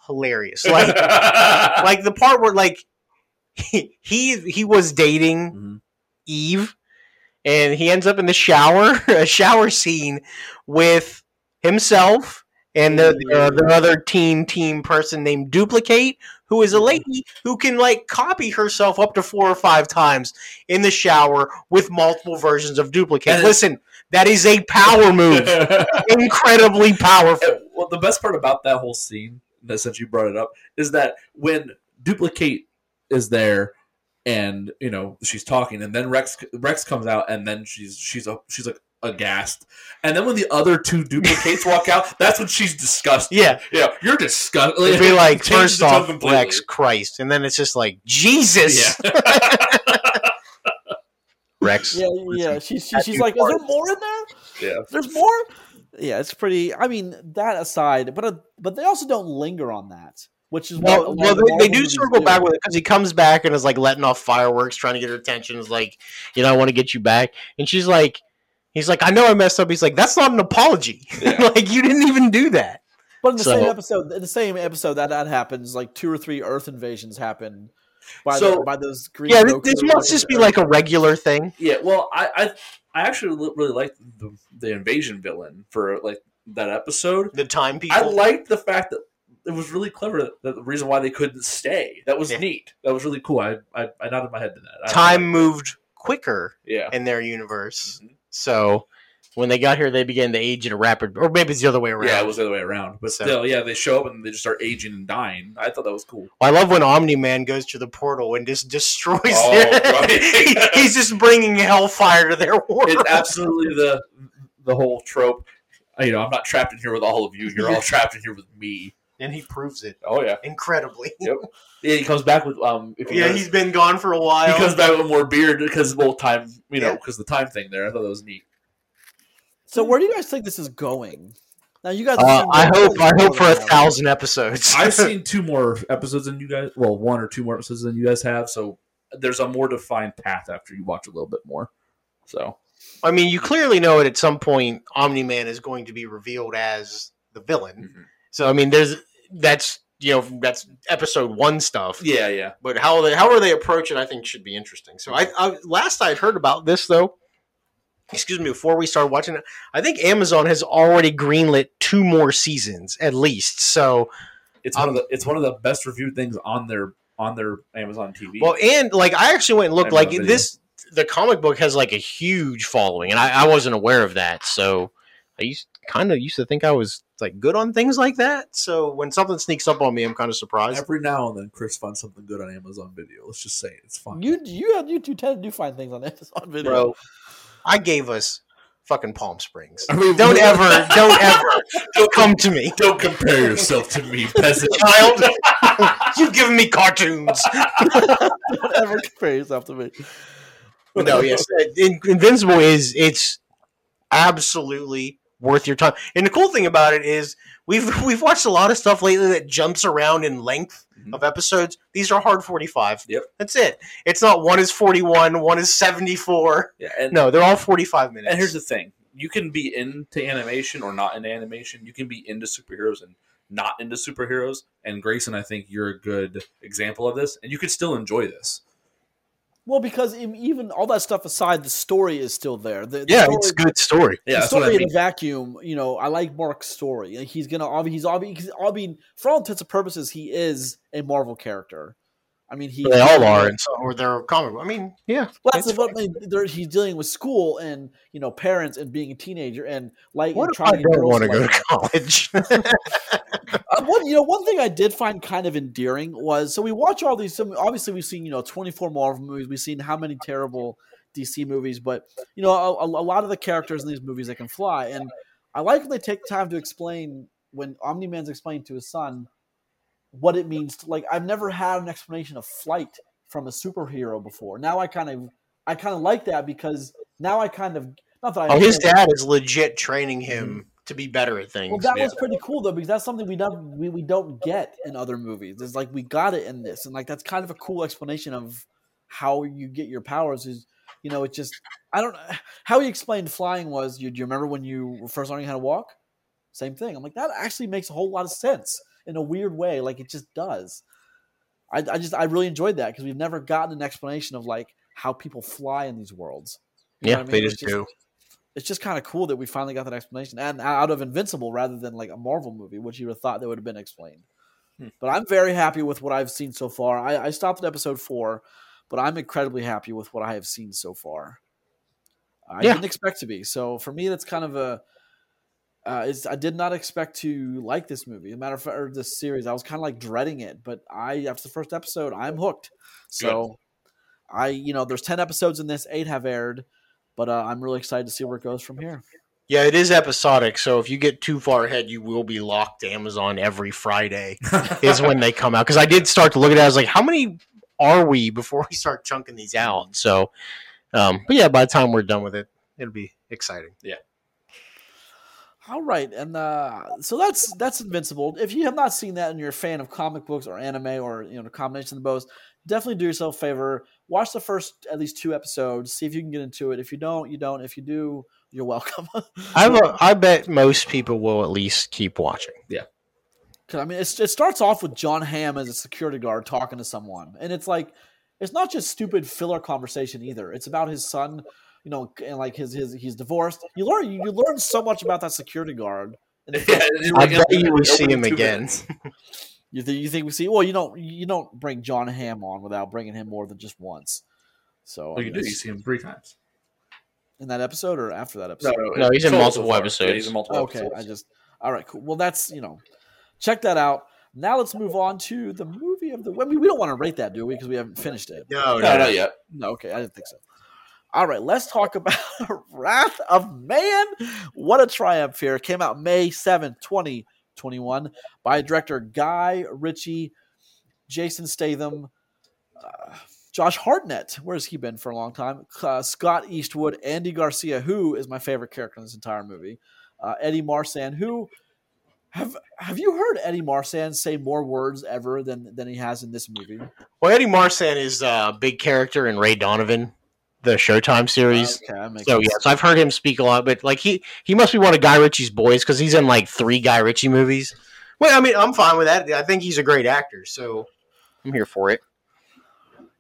Hilarious. *laughs* Like, like the part where like he he, he was dating Mhm. Eve, and he ends up in the shower, *laughs* a shower scene with himself and the, uh, the other teen team person named Dupli-Kate, who is a lady who can like copy herself up to four or five times in the shower with multiple versions of Dupli-Kate. And Listen, that is a power move, *laughs* incredibly powerful. And, well, the best part about that whole scene, that since you brought it up, is that when Dupli-Kate is there, and you know she's talking, and then Rex Rex comes out, and then she's she's a, she's like aghast, and then when the other two duplicates walk out, that's when she's disgusted. Yeah, yeah, you're disgusted. it'd be like first off. Rex Christ, and then it's just like Jesus, Yeah. *laughs* *laughs* Rex. yeah, yeah. She's she, she's dude like, is there more in there? yeah. There's more. Yeah, it's pretty. I mean, that aside, but uh, but they also don't linger on that, which is Well, well they, they do circle back with it because he comes back and is like letting off fireworks, trying to get her attention. Is like, you know, I want to get you back, and she's like, he's like, I know I messed up. He's like, that's not an apology. Yeah. *laughs* like you didn't even do that. But in the So- same episode, in the same episode that that happens, like two or three Earth invasions happen by So- the, by those green. Yeah, this, must just be like a regular thing. Yeah, well, I I, I actually really liked the, the invasion villain for like that episode. The time people. I liked the fact that it was really clever. That the reason why they couldn't stay that was Yeah. neat. That was really cool. I I, I nodded my head to that. I- time moved quicker Yeah. in their universe, Mhm. so when they got here, they began to age at a rapid, or maybe it's the other way around. Yeah, it was the other way around. But So- still, yeah, they show up and they just start aging and dying. I thought that was cool. I love when Omni Man goes to the portal and just destroys Oh, it. right. *laughs* He's just bringing hellfire to their world. It's absolutely the the whole trope. You know, I'm not trapped in here with all of you. You're all *laughs* trapped in here with me. and he proves it Oh yeah. incredibly. Yep. Yeah, he comes back with um. Yeah, notice- he's been gone for a while. he comes back with more beard because well time you know Yeah. because the time thing there. I thought that was neat. So where do you guys think this is going? Now you guys. uh, I hope I hope for a thousand. thousand episodes. I've *laughs* seen two more episodes than you guys. Well, one or two more episodes than you guys have. So there's a more defined path after you watch a little bit more. So I mean, you clearly know it at some point. Omni Man is going to be revealed as the villain. Mhm. So I mean, there's that's you know that's episode one stuff. yeah, yeah. But how they how are they approach it? I think should be interesting. So I, I last I heard about this though. Excuse me. Before we start watching it, I think Amazon has already greenlit two more seasons at least. So It's one Um, of the it's one of the best reviewed things on their on their Amazon TV. Well, and like I actually went and looked. I Like remember this, the comic book has like a huge following, and I, I wasn't aware of that. So I used kind of used to think I was like good on things like that. So when something sneaks up on me, I'm kind of surprised. every now and then, Chris finds something good on Amazon Video. Let's just say it. it's fun. You you have you two tend to do find things on Amazon Video. Bro, I gave us fucking Palm Springs. I mean, Don't ever, don't ever *laughs* don't come to me, don't compare yourself to me, peasant. *laughs* child. You've given me cartoons. *laughs* Don't ever compare yourself to me. no, yes, uh, In- Invincible is it's absolutely worth your time. And the cool thing about it is we've we've watched a lot of stuff lately that jumps around in length Mhm. of episodes. These are hard 45. Yep. That's it. It's not one is 41, one is 74. Yeah, and, No, they're all 45 minutes. and here's the thing: you can be into animation or not into animation. You can be into superheroes and not into superheroes. And Grayson, I think you're a good example of this, and you could still enjoy this. Well, because even all that stuff aside, the story is still there. The, the yeah, story, it's a good story. Yeah, the that's what story I in mean. a vacuum, you know, I like Mark's story. Like, He's gonna, obvi- he's obvi- I mean, for all intents and purposes, he is a Marvel character. I mean, he They all are, and so or they're comic. book. I mean, yeah, Well, that's what I mean. He's dealing with school and you know parents and being a teenager and like What and if I don't want to go to college? *laughs* *laughs* Uh, one, you know, one thing I did find kind of endearing was so we watch all these. Some, obviously, we've seen you know twenty four Marvel movies. We've seen how many terrible DC movies, but you know a, a lot of the characters in these movies that can fly, and I like when they take time to explain when Omni Man's explaining to his son what it means. To, like I've never had an explanation of flight from a superhero before. Now I kind of I kind of like that because now I kind of not that I oh, his dad is legit training him to be better at things. well, that Yeah. was pretty cool though because that's something we don't we, we don't get in other movies. It's like we got it in this, and like that's kind of a cool explanation of how you get your powers. Is you know, it just I don't know *sighs* how he explained flying was. You do you remember when you were first learning how to walk? Same thing. I'm like that actually makes a whole lot of sense in a weird way. Like it just does. I, I just I really enjoyed that because we've never gotten an explanation of like how people fly in these worlds. You yeah, what I they mean? just It's do. It's just kind of cool that we finally got that explanation and out of Invincible rather than like a Marvel movie, which you would have thought that would have been explained. Hmm. But I'm very happy with what I've seen so far. I, I stopped at episode four, but I'm incredibly happy with what I have seen so far. I Yeah. didn't expect to be. So for me, that's kind of a. Uh, I did not expect to like this movie. As a matter of fact, or this series, I was kind of like dreading it. But I, after the first episode, I'm hooked. So, I, you know, there's ten episodes in this. Eight have aired, but uh, I'm really excited to see where it goes from here. Yeah, it is episodic. So if you get too far ahead, you will be locked to Amazon every Friday. *laughs* is when they come out. Because I did start to look at it. I was like, how many are we before we start chunking these out? So, um, but yeah, by the time we're done with it, it'll be exciting. Yeah. All right, and uh, so that's that's Invincible. If you have not seen that and you're a fan of comic books or anime or you know a combination of both, definitely do yourself a favor. Watch the first at least two episodes. See if you can get into it. If you don't, you don't. If you do, you're welcome. *laughs* I, have a, I bet *laughs* most people will at least keep watching. 'Cause, I mean, it's, it starts off with Jon Hamm as a security guard talking to someone, and it's like it's not just stupid filler conversation either. It's about his son, you know, and like his his he's divorced. You learn you, you learn so much about that security guard. And Yeah, it's I bet in- you will see him again. *laughs* minutes. you think you think we see? Well, you don't you don't bring Jon Hamm on without bringing him more than just once. So I Well, you do. You see him three times. in that episode or after that episode? No, he's in multiple far. episodes. Yeah, he's in multiple okay, episodes. I just all right, cool. Well, that's you know, check that out. Now let's move on to the movie of the. I mean, we don't want to rate that, do we? Because we haven't finished it. No, no, not yet. No, okay, I didn't think so. All right, let's talk *laughs* about Wrath of Man. What a triumph here. Came out May 7th, 2021 by director Guy Ritchie, Jason Statham, uh, Josh Hartnett. Where's he been for a long time? Uh, Scott Eastwood, Andy Garcia, who is my favorite character in this entire movie, uh, Eddie Marsan, who. Have Have you heard Eddie Marsan say more words ever than than he has in this movie? Well, Eddie Marsan is a big character in Ray Donovan, the Showtime series. Okay, that makes So sense. yes, I've heard him speak a lot, but like he he must be one of Guy Ritchie's boys because he's in like three Guy Ritchie movies. Well, I mean, I'm fine with that. I think he's a great actor, so I'm here for it.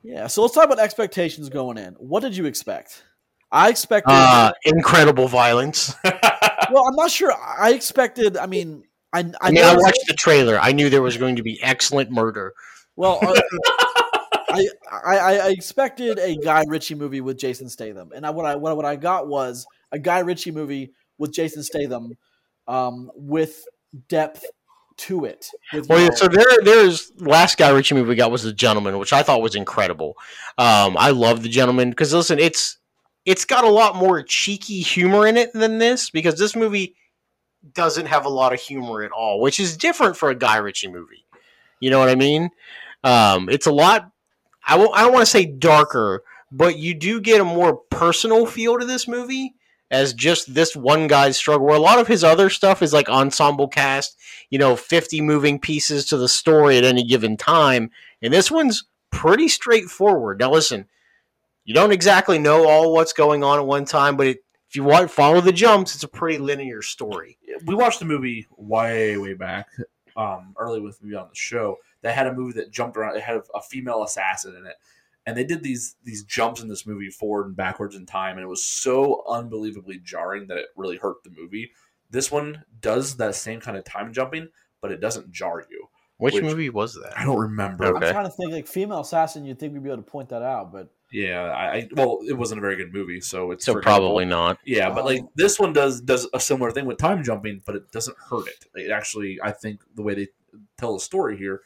Yeah, so let's talk about expectations going in. What did you expect? I expected. Uh, incredible violence. *laughs* well, I'm not sure. I expected. I mean, I. I, I mean, I know- watched the trailer. I knew there was going to be excellent murder. Well, uh, *laughs* I, I I expected a Guy Ritchie movie with Jason Statham, and I, what I what, what I got was a Guy Ritchie movie with Jason Statham, um, with depth to it. Well, yeah, so there, there's last Guy Ritchie movie we got was The Gentlemen, which I thought was incredible. Um, I love The Gentlemen because listen, it's it's got a lot more cheeky humor in it than this because this movie doesn't have a lot of humor at all, which is different for a Guy Ritchie movie. You know what I mean? Um, it's a lot. I won't. I don't want to say darker, but you do get a more personal feel to this movie as just this one guy's struggle. Where a lot of his other stuff is like ensemble cast, you know, 50 moving pieces to the story at any given time. And this one's pretty straightforward. Now, listen, you don't exactly know all what's going on at one time, but it, if you want follow the jumps, it's a pretty linear story. we watched the movie way way back um, early with me on the show that had a movie that jumped around. It had a female assassin in it, and they did these these jumps in this movie forward and backwards in time, and it was so unbelievably jarring that it really hurt the movie. This one does that same kind of time jumping, but it doesn't jar you. Which, Which- movie was that? I don't remember. Okay. I'm trying to think like female assassin. You'd think we'd be able to point that out, but Yeah, I, I well, it wasn't a very good movie, so it's So probably not. Yeah, but oh. like this one does does a similar thing with time jumping, but it doesn't hurt it. It actually, I think, the way they tell the story here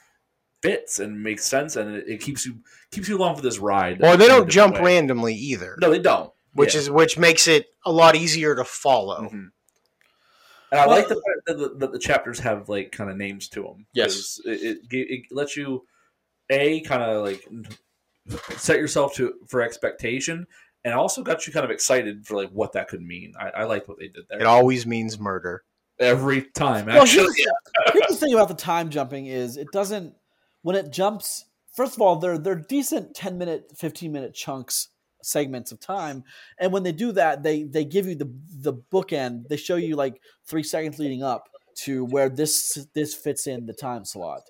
fits and makes sense, and it, it keeps you keeps you along for this ride. Or they don't jump way. randomly either, No, they don't. which Yeah. is which makes it a lot easier to follow. Mhm. And I Well- like the fact that the, that the chapters have like kind of names to them. Yes. it, it, it lets you a kind of like set yourself to for expectation, and also got you kind of excited for like what that could mean. I, I liked what they did there It always means murder. every time. Well, Actually, here's, here's the thing about the time jumping is it doesn't when it jumps. First of all, they're they're decent ten minute, fifteen minute chunks segments of time, and when they do that, they they give you the the bookend. They show you like three seconds leading up to where this this fits in the time slot.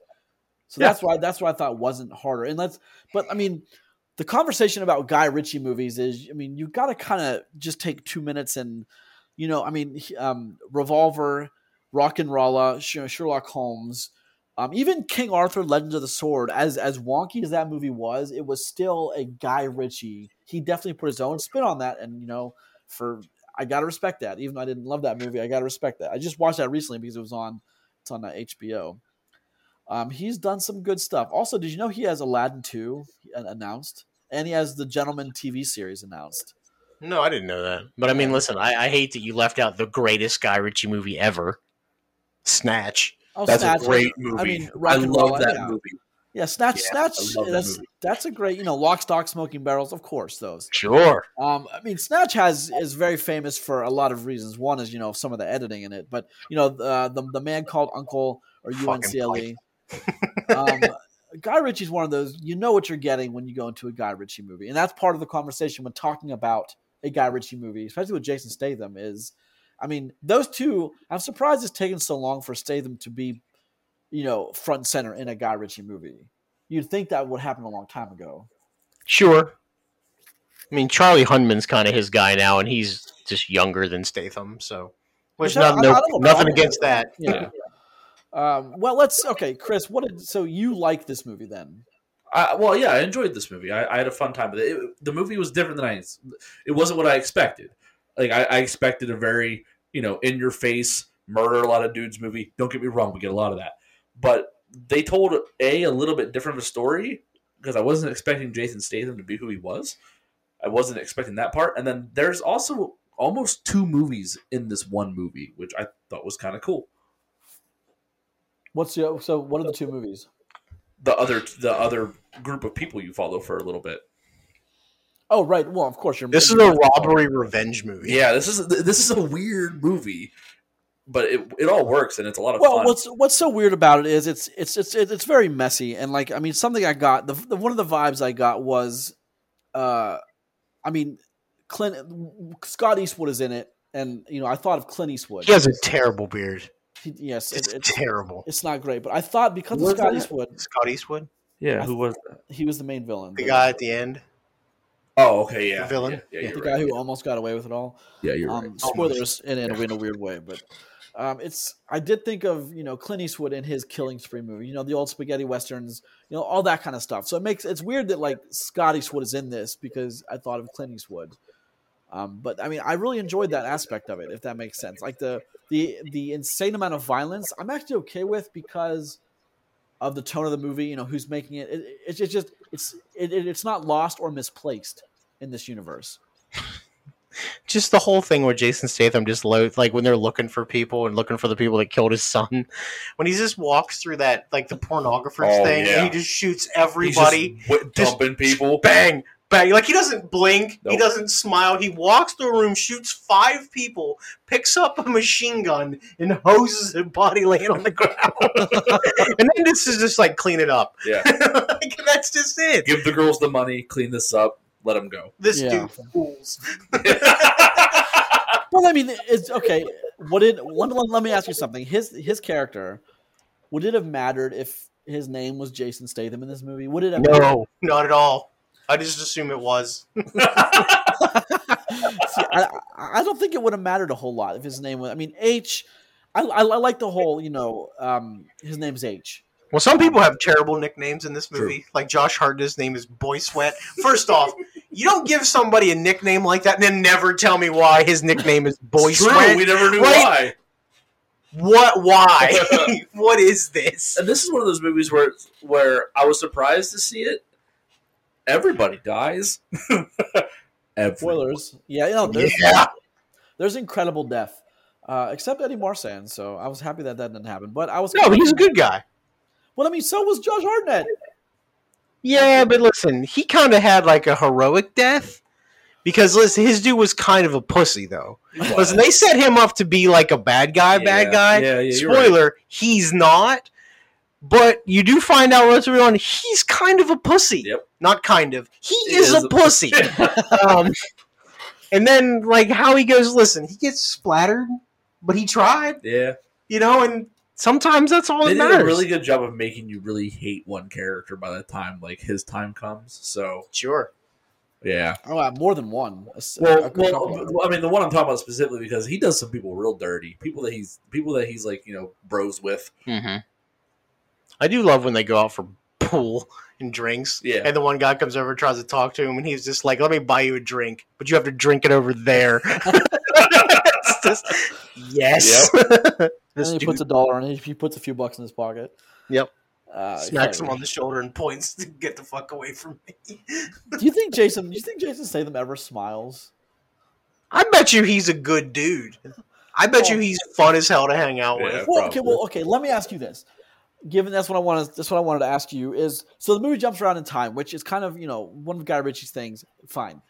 So Yeah. that's why that's what I thought wasn't harder. And let's, but I mean, the conversation about Guy Ritchie movies is, I mean, you got to kind of just take two minutes and, you know, I mean, um, Revolver, RocknRolla, Sherlock Holmes, um, even King Arthur, Legends of the Sword. As as wonky as that movie was, it was still a Guy Ritchie. He definitely put his own spin on that, and you know, for I gotta respect that. Even though I didn't love that movie, I gotta respect that. I just watched that recently because it was on it's on uh, HBO. Um, he's done some good stuff. Also, did you know he has Aladdin 2 an- announced? And he has the Gentlemen TV series announced. No, I didn't know that. But I mean, listen, I, I hate that you left out the greatest Guy Ritchie movie ever, Snatch. Oh, that's Snatch. a great movie. I mean, I love Roll, that yeah. movie. Yeah, Snatch, Yeah, Snatch. that That's that's a great, you know, Lock, Stock, Smoking Barrels. Of course, those. Sure. Um, I mean, Snatch has is very famous for a lot of reasons. One is you know some of the editing in it, but you know uh, the the man called Uncle or UNCLE. um, *laughs* Guy Ritchie's one of those. You know what you're getting when you go into a Guy Ritchie movie, and that's part of the conversation when talking about a Guy Ritchie movie, especially with Jason Statham. Is, I mean, those two. I'm surprised it's taken so long for Statham to be, you know, front and center in a Guy Ritchie movie. You'd think that would happen a long time ago. Sure. I mean, Charlie Hunnam's kind of his guy now, and he's just younger than Statham, so. Which Which nothing, no, I don't know nothing against that. Yeah. Um, well, let's okay, Chris. What did so you like this movie then? I, well, yeah, I enjoyed this movie. I, I had a fun time with it. it. The movie was different than I. It wasn't what I expected. Like I, I expected a very you know in your face murder a lot of dudes movie. Don't get me wrong, we get a lot of that, but they told a a little bit different of a story because I wasn't expecting Jason Statham to be who he was. I wasn't expecting that part, and then there's also almost two movies in this one movie, which I thought was kind of cool. What's the so? What are the two movies? The other the other group of people you follow for a little bit. Oh, right. Well, of course you're. This is a robbery revenge movie. Yeah, this is this is a weird movie, but it it all works and it's a lot of Well, fun. what's what's so weird about it is it's it's it's it's very messy and like I mean something I got the, the one of the vibes I got was, uh, I mean, Clint Scott Eastwood is in it and you know I thought of Clint Eastwood. He has a terrible beard. He- yes, it, It's it's terrible. it's not great, but I thought because Who of Scott that? Eastwood, Scott Eastwood, yeah, I who was that? he was the main villain. the the- guy at the end. Oh, okay, yeah, The villain? Yeah, yeah, the guy right. who almost got away with it all. yeah, you're um, right. spoilers in, in, a, in a weird way, but um, it's I did think of you know Clint Eastwood in his Killing Spree movie, you know the old spaghetti westerns, you know all that kind of stuff. So it makes it's weird that like Scott Eastwood is in this because I thought of Clint Eastwood. Um, but I mean, I really enjoyed that aspect of it, if that makes sense. Like the the the insane amount of violence, I'm actually okay with because of the tone of the movie. You know, who's making it? it, it it's just it's it, it, it's not lost or misplaced in this universe. Just the whole thing where Jason Statham just lo- like when they're looking for people and looking for the people that killed his son. When he just walks through that like the pornographer's Oh, thing yeah. and he just shoots He's everybody. just wi- just- dumping people. Bang, bang. Like he doesn't blink, he doesn't smile. He walks through a room, shoots five people, picks up a machine gun, and hoses a body laying on the ground. *laughs* and then this is just like clean it up. Yeah. *laughs* like, that's just it. Give the girls the money, clean this up, let him go. This Yeah. dude fools. *laughs* Well, I mean, it's okay. What did Let me, let me ask you something. His his character would it have mattered if his name was Jason Statham in this movie? Would it have? No, not at all. I just assume it was. *laughs* *laughs* See, I, I don't think it would have mattered a whole lot if his name was. I mean, H. I, I, I like the whole. You know, um, his name's H. Well, some people have terrible nicknames in this True. movie. Like Josh Hartnett's name is Boy Sweat. First off, you don't give somebody a nickname like that and then never tell me why his nickname is Boy It's true, Sweat. we never knew Right? why. What? Why? *laughs* *laughs* what is this? And this is one of those movies where where I was surprised to see it. Everybody dies. *laughs* Everybody. Spoilers. Yeah, you know, there's, Yeah. there's incredible death, uh, except Eddie Marsan. So I was happy that that didn't happen. But I was No, but he's a good guy. Well, I mean, so was Josh Hartnett. Yeah, but listen, he kind of had like a heroic death because listen, his dude was kind of a pussy though. Listen, they set him up to be like a bad guy, bad guy. yeah, yeah, you're right. Spoiler: he's not. But you do find out relatively on he's kind of a pussy. Yep. Not kind of. He, He is, is a a- pussy. um, and then like how he goes, listen, he gets splattered, but he tried, Yeah, you know, and sometimes that's all they that did matters. a really good job of making you really hate one character by the time like his time comes. So sure. yeah. Oh, uh, more than one. A s- Well, a well, well, I mean, the one I'm talking about specifically because he does some people real dirty. People that he's people that he's like you know bros with. Mm-hmm. I do love when they go out for pool and drinks. Yeah. And the one guy comes over and tries to talk to him, and he's just like, "Let me buy you a drink, but you have to drink it over there." *laughs* It's just- yes. *laughs* and this then he dude puts a dollar in. He, he puts a few bucks in his pocket. Yep. Uh, smacks him yeah. on the shoulder and points to get the fuck away from me. *laughs* Do you think Jason? Do you think Jason Statham ever smiles? I bet you he's a good dude. I bet you Oh. he's fun as hell to hang out Yeah. with. Well, okay. Well, okay. Let me ask you this. Given that's what I wanted, that's what I wanted to ask you is so the movie jumps around in time, which is kind of you know one of Guy Ritchie's things. Fine.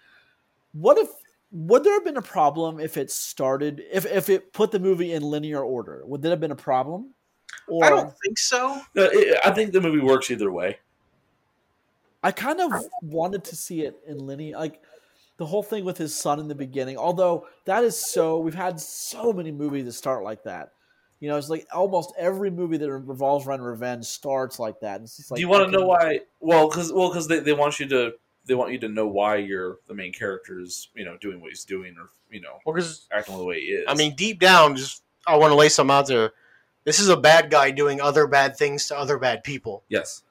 What if would there have been a problem if it started if if it put the movie in linear order? Would that have been a problem? Or I don't think so. Uh, it- I think the movie works either way. I kind of wanted to see it in linear, like the whole thing with his son in the beginning. Although that is so, we've had so many movies that start like that. You know, it's like almost every movie that revolves around revenge starts like that. It's just like, Do you want to know why? Well, because well, because they, they want you to they want you to know why you're the main character is you know doing what he's doing or you know Well, acting the way he is. I mean, deep down, just I want to lay some out there. This is a bad guy doing other bad things to other bad people. yes.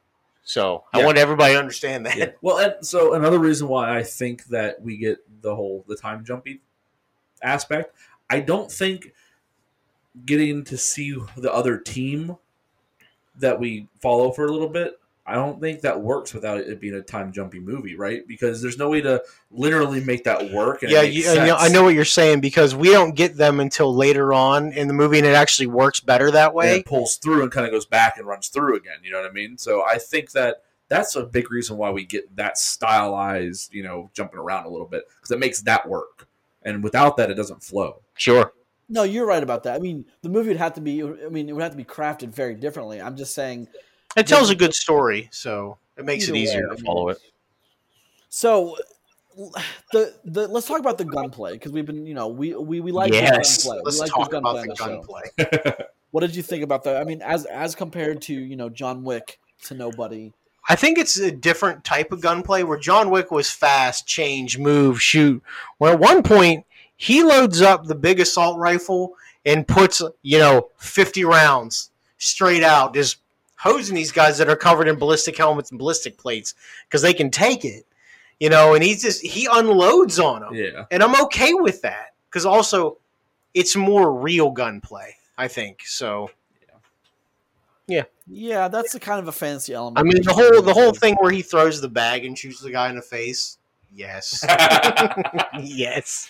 So I want everybody to understand that. Yeah. Well, and so another reason why I think that we get the whole the time jumpy aspect, I don't think getting to see the other team that we follow for a little bit, I don't think that works without it being a time jumpy movie, right? Because there's no way to literally make that work. And yeah, you, I, know, I know what you're saying because we don't get them until later on in the movie, and it actually works better that and way. it pulls through and kind of goes back and runs through again. You know what I mean? So I think that that's a big reason why we get that stylized, you know, jumping around a little bit because it makes that work. And without that, it doesn't flow. Sure. No, you're right about that. I mean, the movie would have to be, I mean, it would have to be crafted very differently. I'm just saying, It tells a good story, so it makes Either it easier way, to follow it. So the the let's talk about the gunplay because we've been you know we we, we like yes, the gunplay. let's we like talk the about gunplay the on the gunplay. *laughs* What did you think about that? I mean, as as compared to you know John Wick to Nobody. I think it's a different type of gunplay where John Wick was fast, change, move, shoot. Where at one point he loads up the big assault rifle and puts, you know, 50 rounds straight out, just hosing these guys that are covered in ballistic helmets and ballistic plates because they can take it, you know, and he's just, he unloads on them. Yeah. And I'm okay with that because also it's more real gunplay, I think. So, Yeah, Yeah, that's the kind of a fancy element. I mean, the whole the whole thing where he throws the bag and shoots the guy in the face. Yes, *laughs* *laughs* yes.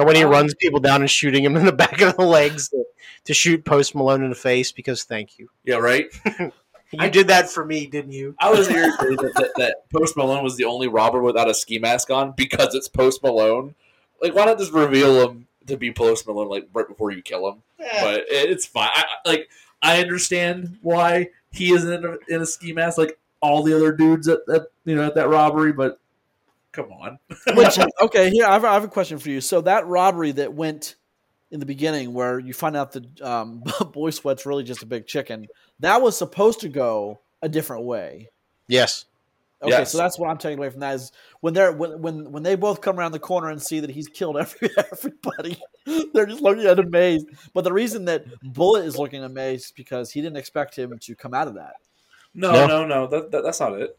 Or when he Um, runs people down and shooting him in the *laughs* back of the legs to, to shoot Post Malone in the face because thank you. Yeah, right? *laughs* You did that for me, didn't you? I was *laughs* irritated that, that, that Post Malone was the only robber without a ski mask on because it's Post Malone. Like, why not just reveal him to be Post Malone like right before you kill him? But it, it's fine. I, I- like, I understand why he isn't in a, in a ski mask like all the other dudes at, at you know at that robbery, but come on. *laughs* Which okay, here I have, I have a question for you. So that robbery that went in the beginning, where you find out that um, *laughs* Boy Sweat's really just a big chicken, that was supposed to go a different way. yes. Okay, Yes. so that's what I'm taking away from that is when they're when when, when they both come around the corner and see that he's killed every, *laughs* everybody, they're just looking at amazed. But the reason that Bullet is looking amazed is because he didn't expect him to come out of that. No, No. no, no. That, that that's not it.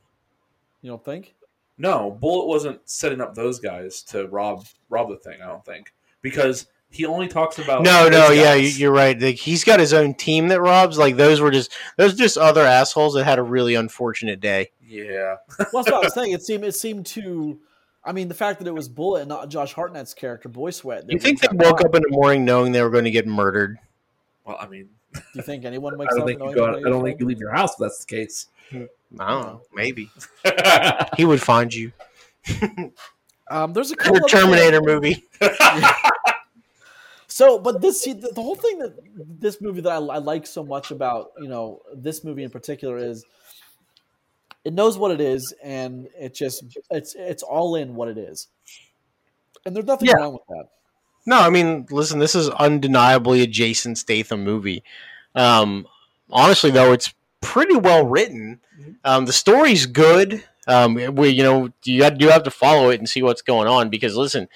You don't think? No, Bullet wasn't setting up those guys to rob rob the thing. I don't think because he only talks about No, no, those yeah, you- you're right. Like, he's got his own team that robs. Like those were just those are just other assholes that had a really unfortunate day. yeah. Well, that's what I was saying. It *laughs* seemed it seemed to. I mean, the fact that it was Bullet and not Josh Hartnett's character, Boy Sweat. that You think they woke caught. up in the morning knowing they were going to get murdered? Well, I mean, Do you think anyone *laughs* I wakes don't up? think you go. they're I don't think you leave your house if that's the case. Hmm. I don't know. Maybe *laughs* he would find you. *laughs* Um, there's a couple Your of Terminator movie. *laughs* So, but this see, the, the whole thing that this movie that I, I like so much about you know this movie in particular is it knows what it is and it just it's it's all in what it is, and there's nothing Yeah. wrong with that. No, I mean, listen, this is undeniably a Jason Statham movie. Um, honestly, though, it's pretty well written. Um, the story's good. Um, we, you know, you got, you have to follow it and see what's going on because, listen,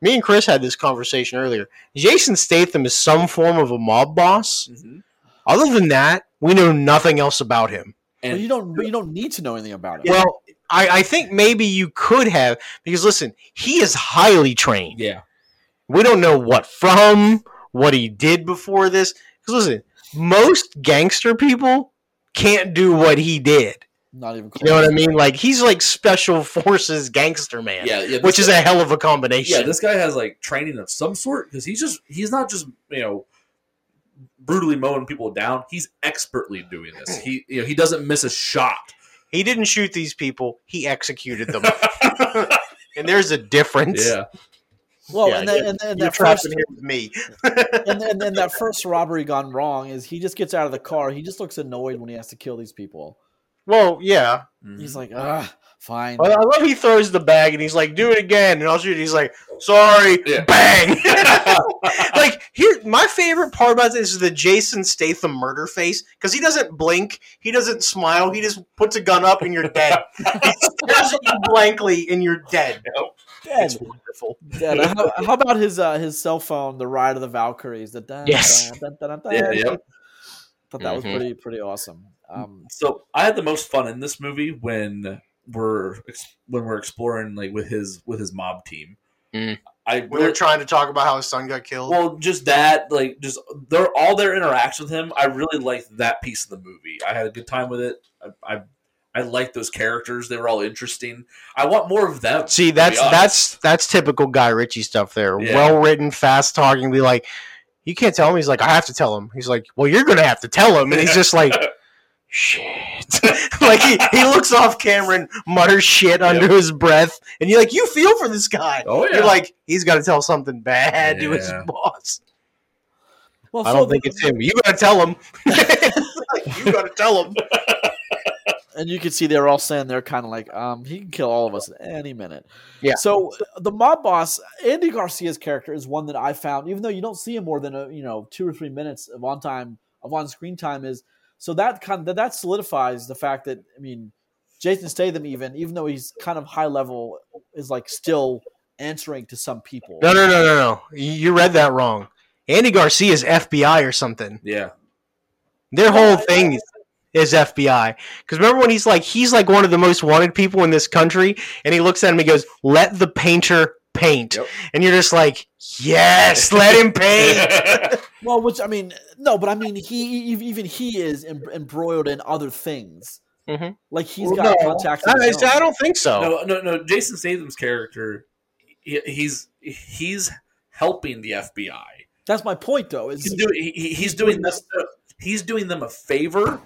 me and Chris had this conversation earlier. Jason Statham is some form of a mob boss. Mhm. Other than that, we know nothing else about him. But And you don't but you don't need to know anything about it. Well, I, I think maybe you could have because, listen, he is highly trained. yeah, We don't know what from, what he did before this. Because listen, most gangster people can't do what he did. Not even close. You know what I mean? Like he's like special forces gangster man, yeah, yeah. which this is a hell of a combination. yeah. This guy has like training of some sort because he's just he's not just you know brutally mowing people down. He's expertly doing this. He you know he doesn't miss a shot. he didn't shoot these people; he executed them, *laughs* and there's a difference. yeah, Well, Yeah, and then you're- and, then You're that trapped first in here with me. and then, and then that *laughs* first robbery gone wrong is he just gets out of the car. He just looks annoyed when he has to kill these people. well, yeah. He's like, ah, fine. Well, I love he throws the bag and he's like, "Do it again," and I'll shoot. He's like, "Sorry," Yeah. *laughs* bang. *laughs* like here, my favorite part about this is the Jason Statham murder face because he doesn't blink, he doesn't smile, he just puts a gun up and you're dead. he stares at you blankly and you're dead. Dead. It's wonderful. Dead. How, how about his uh, his cell phone, the Ride of the Valkyries? The dun, Yes. dun, dun, dun, dun, Yeah, dun. yep. Thought that was Mhm. pretty pretty awesome. Um, So I had the most fun in this movie when we're when we're exploring like with his with his mob team. Mm. I When they're trying to talk about how his son got killed. well, just that like just they're all their interactions with him. I really liked that piece of the movie. I had a good time with it. I I, I liked those characters. They were all interesting. I want more of them. See, that's that's that's typical Guy Ritchie stuff there. Yeah. Well written, fast talking. Be like, you can't tell him. He's like, I have to tell him. He's like, well, you're gonna have to tell him. And he's just like, *laughs* shit. *laughs* like he, he looks off camera and mutters shit under his breath, and you're like, you feel for this guy. Oh yeah. You're like, he's got to tell something bad to his boss. well, I don't think the- it's him. You gotta tell him. *laughs* you gotta tell him. And you can see they're all saying they're kind of like, um, he can kill all of us at any minute. Yeah. So the mob boss, Andy Garcia's character, is one that I found, even though you don't see him more than a you know two or three minutes of on time of on screen time, is so that kind that that solidifies the fact that I mean, Jason Statham, even even though he's kind of high level, is like still answering to some people. No, no, no, no, no. You you read that wrong. Andy Garcia's FBI or something. yeah. Their whole I- thing is FBI. Because remember when he's like, he's like one of the most wanted people in this country, and he looks at him and he goes, "Let the painter paint," Yep. and you're just like, "Yes, let him paint." *laughs* *laughs* Well, which I mean, no, but I mean, he even he is em- embroiled in other things. Mhm. Like he's Well, got no, contacts. I, I don't think so. No, no, no. Jason Statham's character, he, he's he's helping the FBI. That's my point, though. Is He's doing, he, he- he's doing this. He's doing them a favor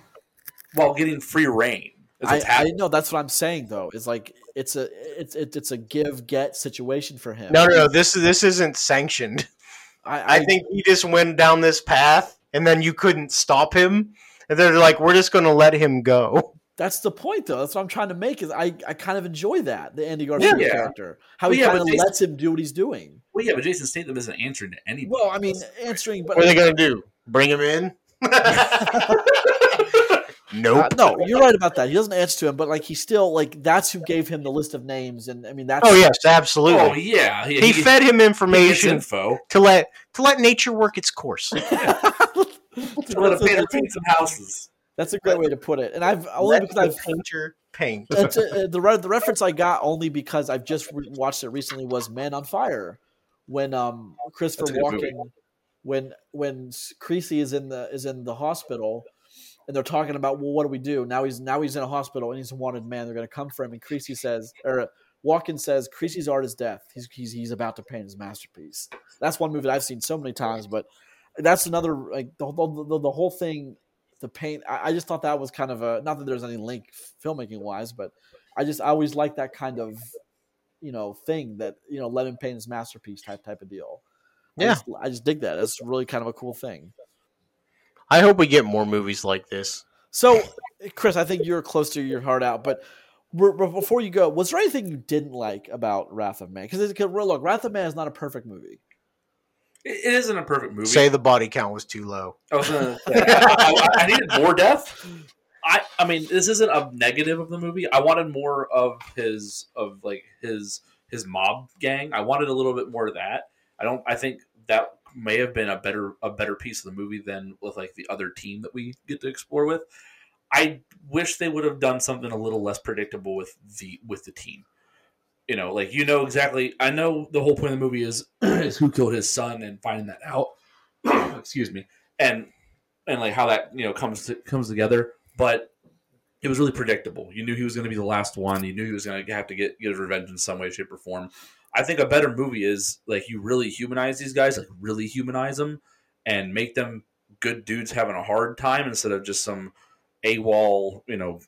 while getting free reign. I, I know that's what I'm saying though. Is like it's a it's it's it's a give get situation for him. No, no, no. This this isn't sanctioned. I, I think he just went down this path, and then you couldn't stop him. And they're like, "We're just going to let him go." that's the point though. That's what I'm trying to make. Is I I kind of enjoy that the Andy Garcia Yeah. character, how Well, he yeah, kind of Jason- lets him do what he's doing. Well, yeah, but Jason Statham isn't answering to anybody. Well, I mean, answering, but What are they going to do? Bring him in? *laughs* *laughs* nope. Uh, no, you're right about that. He doesn't answer to him, but like he still like that's who gave him the list of names, and I mean that's Oh yes, absolutely. oh yeah, he, he, he- fed him information info. to let to let nature work its course. *laughs* *laughs* To let a that's, a, painter paint some houses. that's a great way to put it. And I've only Let because the I've painter paint. that's a, uh, the re- the reference I got only because I've just re- watched it recently was Man on Fire when um Christopher That's a. Walken when when Creasy is in the is in the hospital and they're talking about well what do we do now he's now he's in a hospital and he's a wanted man they're going to come for him and Creasy says or Walken says Creasy's art is death he's he's he's about to paint his masterpiece that's one movie that I've seen so many times but that's another like the the, the, the whole thing the paint I, I just thought that was kind of a not that there's any link filmmaking wise but I just I always like that kind of you know thing that you know let him paint his masterpiece type type of deal. I Yeah. just, I just dig that. It's really kind of a cool thing. I hope we get more movies like this. So, Chris, I think you're close to your heart out, but before you go, was there anything you didn't like about Wrath of Man? Because real look, Wrath of Man is not a perfect movie. It, it isn't a perfect movie. Say the body count was too low. I was gonna say, I, I needed more death. I I mean, this isn't a negative of the movie. I wanted more of his of like his his mob gang. I wanted a little bit more of that. I don't. I think that may have been a better a better piece of the movie than with like the other team that we get to explore with. I wish they would have done something a little less predictable with the with the team. You know, like you know exactly. I know the whole point of the movie is *clears throat* is who killed his son and finding that out. *clears throat* Excuse me, and and like how that you know comes to, comes together. But it was really predictable. You knew he was going to be the last one. You knew he was going to have to get get his revenge in some way, shape, or form. I think a better movie is like you really humanize these guys, like really humanize them, and make them good dudes having a hard time instead of just some AWOL, you know,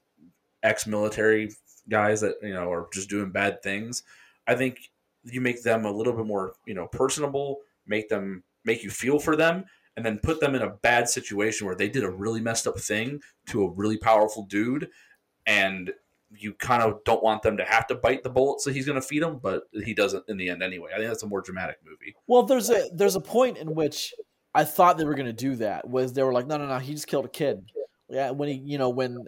ex-military guys that you know are just doing bad things. I think you make them a little bit more, you know, personable, make them make you feel for them, and then put them in a bad situation where they did a really messed up thing to a really powerful dude, and you kind of don't want them to have to bite the bullets that he's going to feed them, but he doesn't in the end anyway. I think that's a more dramatic movie. Well, there's a there's a point in which I thought they were going to do that. Was they were like, no, no, no, he just killed a kid. Yeah, when he, you know, when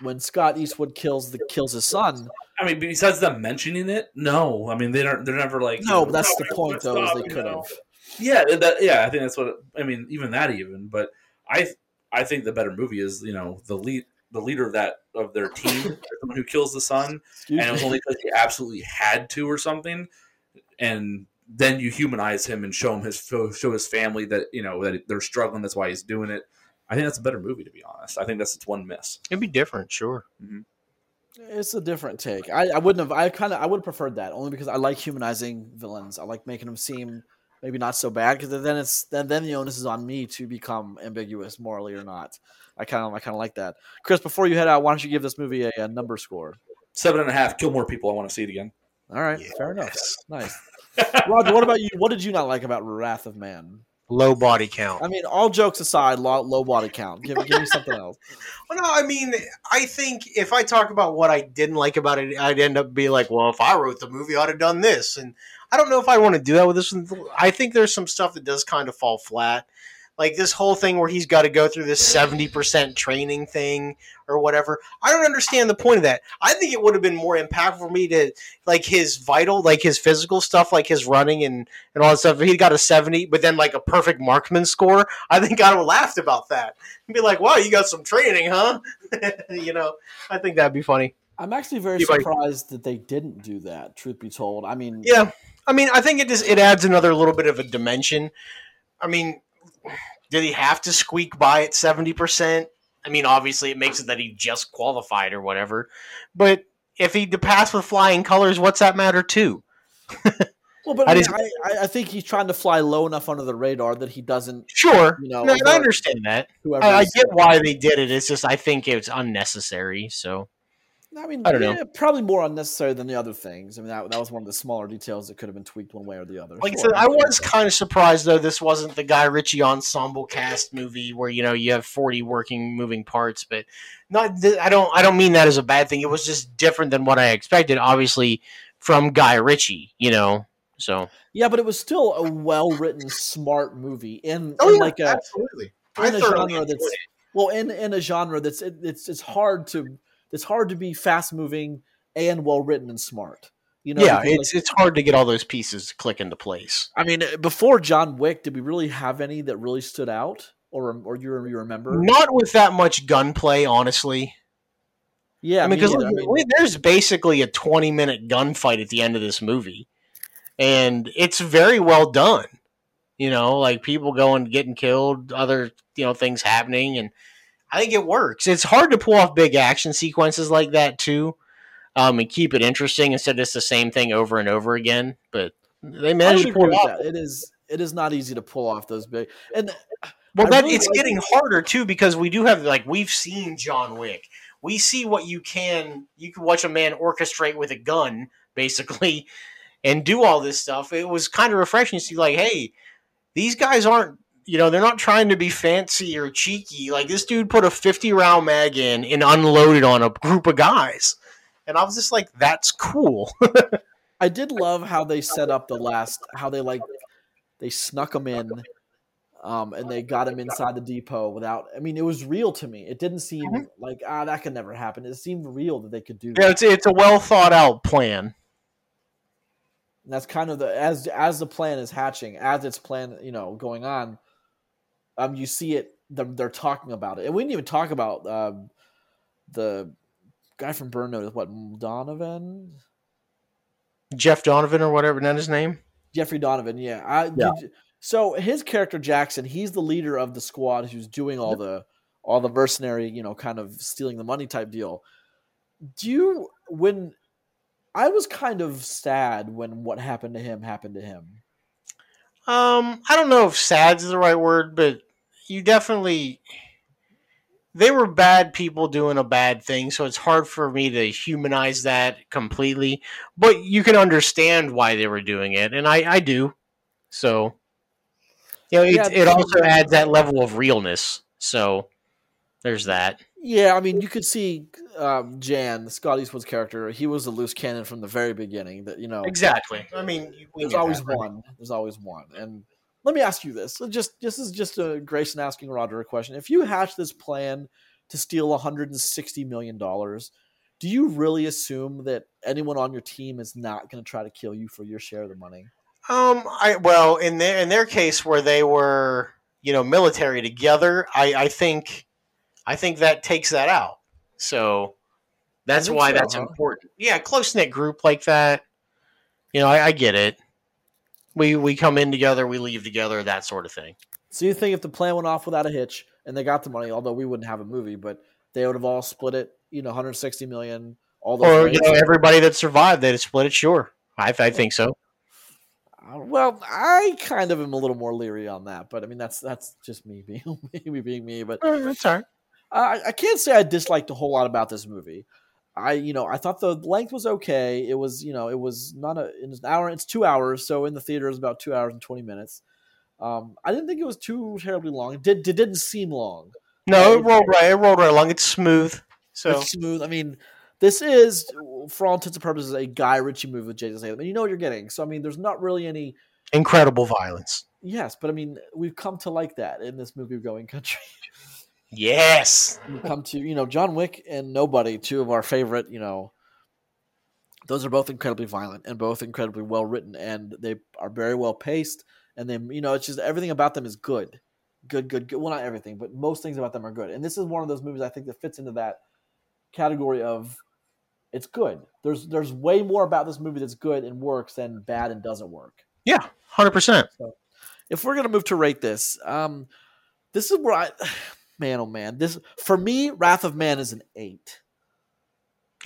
when Scott Eastwood kills the kills his son. I mean, besides them mentioning it, no. I mean, they don't. They're never like. No, but that's "No, the point, though, is they could have. Yeah, that, yeah. I think that's what. I mean, even that even. But I, I think the better movie is you know the lead, the leader of that of their team, *laughs* someone who kills the son, Excuse and it was only because he absolutely had to or something, and then you humanize him and show him his show, show his family that you know that they're struggling. That's why he's doing it. I think that's a better movie, to be honest. I think that's its one miss. It'd be different, sure. Mm-hmm. It's a different take. I, I wouldn't have. I kind of. I would have preferred that only because I like humanizing villains. I like making them seem maybe not so bad because then it's then then the onus is on me to become ambiguous morally or not. I kind of I kind of like that. Chris, before you head out, why don't you give this movie a, a number score? Seven and a half. Kill more people. I want to see it again. All right, fair enough. Nice. *laughs* Roger, what about you? What did you not like about Wrath of Man? Low body count. I mean, all jokes aside, low, low body count. Give, give me something else. *laughs* Well, no, I mean, I think if I talk about what I didn't like about it, I'd end up being like, well, if I wrote the movie, I'd have done this. And I don't know if I want to do that with this one. I think there's some stuff that does kind of fall flat. Like this whole thing where he's got to go through this 70% training thing or whatever. I don't understand the point of that. I think it would have been more impactful for me to, like, his vital, like his physical stuff, like his running and, and all that stuff. If he got a 70, but then like a perfect marksman score, I think I would have laughed about that and be like, wow, you got some training, huh? *laughs* you know, I think that'd be funny. I'm actually very surprised that they didn't do that. Truth be told, I mean, Yeah, I mean, I think it just it adds another little bit of a dimension. I mean, did he have to squeak by at seventy percent? I mean, obviously, it makes it that he just qualified or whatever. But if he passed with flying colors, what's that matter too? *laughs* Well, but *laughs* I I, mean, I, I, think he's trying to fly low enough under the radar that he doesn't. Sure, You know, no, I understand that. Whoever I, I get uh, why they did it. It's just I think it's unnecessary. So I mean, I don't know. probably more unnecessary than the other things. I mean, that, that was one of the smaller details that could have been tweaked one way or the other. Like I said, I was kind of surprised though this wasn't the Guy Ritchie ensemble cast movie where you know you have forty working moving parts, but not. I don't. I don't mean that as a bad thing. It was just different than what I expected. Obviously, from Guy Ritchie, you know. So Yeah, but it was still a well written, smart movie in, Oh, in yeah, like a absolutely. In a thoroughly genre that's it. well in in a genre that's it, it's it's hard to it's hard to be fast moving and well written and smart. You know, yeah, it's it's hard to get all those pieces to click into place. I mean, uh, before John Wick, did we really have any that really stood out, or um, or you you remember? Not with that much gunplay, honestly. Yeah, I mean, because. I mean, there's basically a 20 minute gunfight at the end of this movie, and it's very well done. You know, like people going getting killed, other you know things happening, and I think it works. It's hard to pull off big action sequences like that too, um, and keep it interesting instead of just the same thing over and over again. But they managed to pull it off. that. It is it is not easy to pull off those big and Well, I that really it's like- getting harder too because we do have like we've seen John Wick. We see what you can. You can watch a man orchestrate with a gun, basically, and do all this stuff. It was kind of refreshing to see, like, hey, these guys aren't. You know, they're not trying to be fancy or cheeky. Like this dude put a fifty round mag in and unloaded on a group of guys, and I was just like, that's cool. I did love how they set up the last how they like they snuck him in um and they got him inside the depot without I mean it was real to me. It didn't seem Mhm. like ah that could never happen. It seemed real that they could do yeah, that. it's it's a well thought out plan. And that's kind of the as as the plan is hatching, as its plan, you know, going on, um you see it they're talking about it. And we didn't even talk about um the guy from Burn Notice, what Donovan? Jeff Donovan or whatever, not his name. Jeffrey Donovan, yeah. I, Yeah. did- so his character Jackson, he's the leader of the squad who's doing all the all the mercenary, you know, kind of stealing the money type deal. Do you when I was kind of sad when what happened to him happened to him. Um, I don't know if sad's the right word, but you definitely they were bad people doing a bad thing, so it's hard for me to humanize that completely. But you can understand why they were doing it, and I, I do. So, you know, it, Yeah, it also adds that level of realness. So, there's that. Yeah, I mean, you could see um, Jan, Scott Eastwood's character. He was a loose cannon from the very beginning. That you know, Exactly. I mean, there's always that, one. There's always one. And let me ask you this: just this is just a Grayson asking Roger a question. If you hatch this plan to steal 160 million dollars, do you really assume that anyone on your team is not going to try to kill you for your share of the money? Um, I well, in their in their case where they were, you know, military together, I I think, I think that takes that out. So that's why so, that's huh? important. Yeah, close knit group like that. You know, I, I get it. We we come in together, we leave together, that sort of thing. So you think if the plan went off without a hitch and they got the money, although we wouldn't have a movie, but they would have all split it, you know, 160 million, all the Or you know, everybody that survived, they'd have split it. Sure, I I think so. Uh, Well, I kind of am a little more leery on that, but I mean that's that's just me being *laughs* me being me. But Uh, That's all right. I, I can't say I disliked a whole lot about this movie. I you know I thought the length was okay. It was you know it was not a it's an hour. It's two hours, so in the theater it was about two hours and twenty minutes. Um, I didn't think it was too terribly long. It did it didn't seem long. No, it rolled right. It rolled right along. It's smooth. So It's smooth. I mean, this is for all intents and purposes a Guy Ritchie movie with Jason Statham, and you know what you're getting. So I mean, there's not really any. incredible violence. Yes, but I mean, we've come to like that in this movie going country. *laughs* Yes. We've come to you know John Wick and Nobody, two of our favorite. You know, those are both incredibly violent and both incredibly well written, and they are very well paced. And then you know, it's just everything about them is good, good, good, good. Well, not everything, but most things about them are good. And this is one of those movies I think that fits into that category of it's good. There's there's way more about this movie that's good and works than bad and doesn't work Yeah. Hundred percent. if we're gonna move to rate this, um, this is where I, man, oh man, this for me, Wrath of Man is an eight.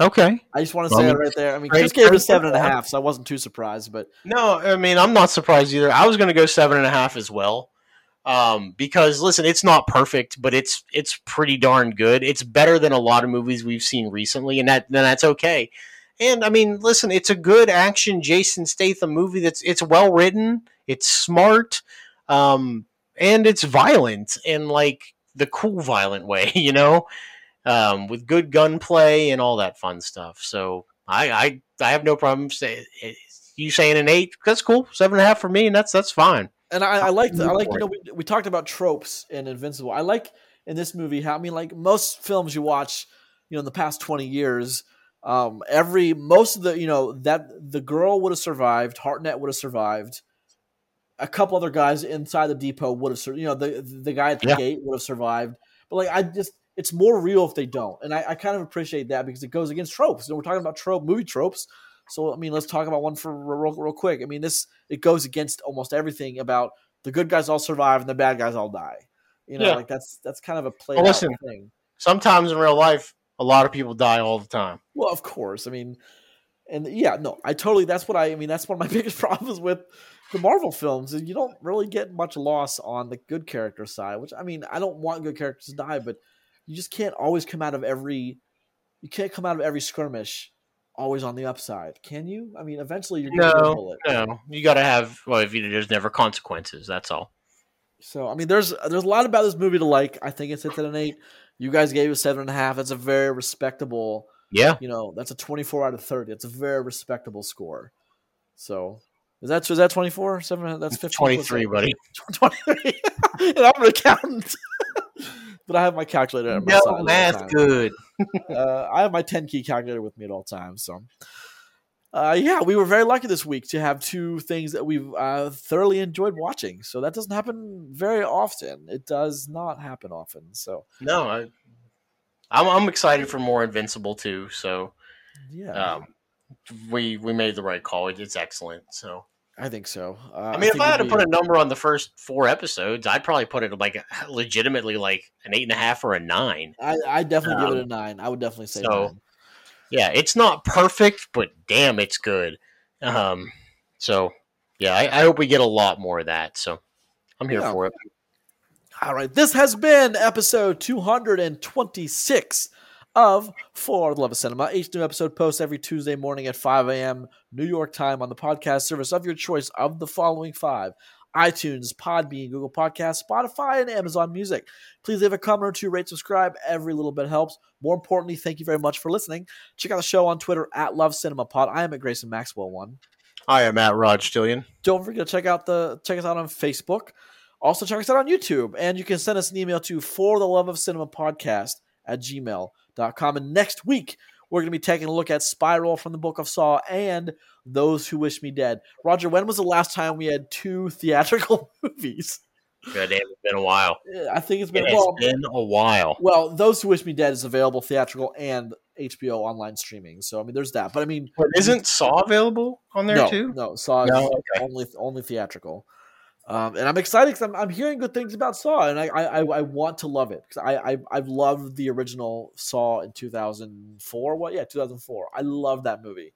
Okay. I just want to Well, say I it right there. I mean, great Chris gave it a seven and a half, so I wasn't too surprised. But No, I mean I'm not surprised either. I was going to go seven and a half as well, um, because listen, it's not perfect, but it's it's pretty darn good. It's better than a lot of movies we've seen recently, and that then that's okay. And I mean, listen, it's a good action Jason Statham movie. That's it's well written, it's smart, um, and it's violent and like the cool violent way, *laughs* you know, um, with good gunplay and all that fun stuff. So I I, I have no problem say you saying an eight. That's cool, seven and a half for me, and that's that's fine. and I, I like I like you know we, we talked about tropes in Invincible. I like in this movie how I mean like most films you watch, you know, in the past twenty years. Um, every most of the you know that the girl would have survived, Hartnett would have survived, a couple other guys inside the depot would have, sur- you know, the the guy at the Yeah. gate would have survived. But like, I just, it's more real if they don't, and I, I kind of appreciate that because it goes against tropes. You know, we're talking about trope movie tropes, so I mean, let's talk about one for real, real quick. I mean, this it goes against almost everything about the good guys all survive and the bad guys all die. You know, Yeah. like that's that's kind of a play Well, listen. thing. Sometimes in real life, a lot of people die all the time. Well, of course. I mean, and yeah, no, I totally. That's what I, I mean. That's one of my *laughs* biggest problems with the Marvel films is you don't really get much loss on the good character side. Which I mean, I don't want good characters to die, but you just can't always come out of every. You can't come out of every skirmish always on the upside, can you? I mean, eventually you're going to get a No, you got to have. Well, if you, there's never consequences, that's all. So I mean, there's there's a lot about this movie to like. I think it's at an eight. You guys gave it seven and a half. That's a very respectable. Yeah, you know that's a 24 out of 30 it's a very respectable score so is that is that 24 seven that's 15 twenty three, buddy. *laughs* 23 *laughs* and i'm an accountant *laughs* but i have my calculator at my No math, good. uh, i have my 10 key calculator with me at all times so uh, yeah, we were very lucky this week to have two things that we've uh, thoroughly enjoyed watching. So that doesn't happen very often. It does not happen often. So No, I, I'm I'm excited for more Invincible too. So yeah, um, we we made the right call. It's excellent. So I think so. Uh, I mean, if I had to be- put a number on the first four episodes, I'd probably put it like legitimately like an eight and a half or a nine. I, I definitely give it a Um, nine. I would definitely say so- nine. Yeah, it's not perfect, but damn, it's good. Um, so yeah, I, I hope we get a lot more of that. So I'm here Yeah. for it. All right, this has been episode 226 of For the Love of Cinema. Each new episode posts every Tuesday morning at 5 a.m. New York time on the podcast service of your choice of the following five iTunes, Podbean, Google Podcasts, Spotify, and Amazon Music. Please leave a comment or two, rate, subscribe. Every little bit helps. More importantly, thank you very much for listening. Check out the show on Twitter at Love Cinema Pod. I am at Grayson Maxwell One. I am at Rod Stillion. Don't forget to check out the check us out on Facebook. Also check us out on YouTube. And you can send us an email to for the love of cinema podcast at gmail.com. And next week, we're going to be taking a look at Spiral from the Book of Saw and Those Who Wish Me Dead. Roger, when was the last time we had two *laughs* theatrical movies? God damn, it's been a while. I think it's been It well, been a while. well, Those Who Wish Me Dead is available theatrical and HBO online streaming. So I mean there's that. But I mean But isn't Saw available on there no, too? No, Saw is No? Okay. only only theatrical. Um, and I'm excited because I'm, I'm hearing good things about Saw, and I I, I- want to love it because I, I I've loved the original Saw in 2004. What? Yeah, 2004. I love that movie.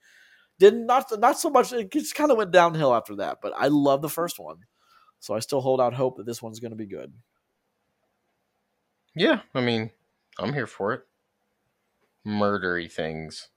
Didn't not not so much. It just kind of went downhill after that, but I love the first one. So I still hold out hope that this one's going to be good. Yeah, I mean, I'm here for it. Murdery things.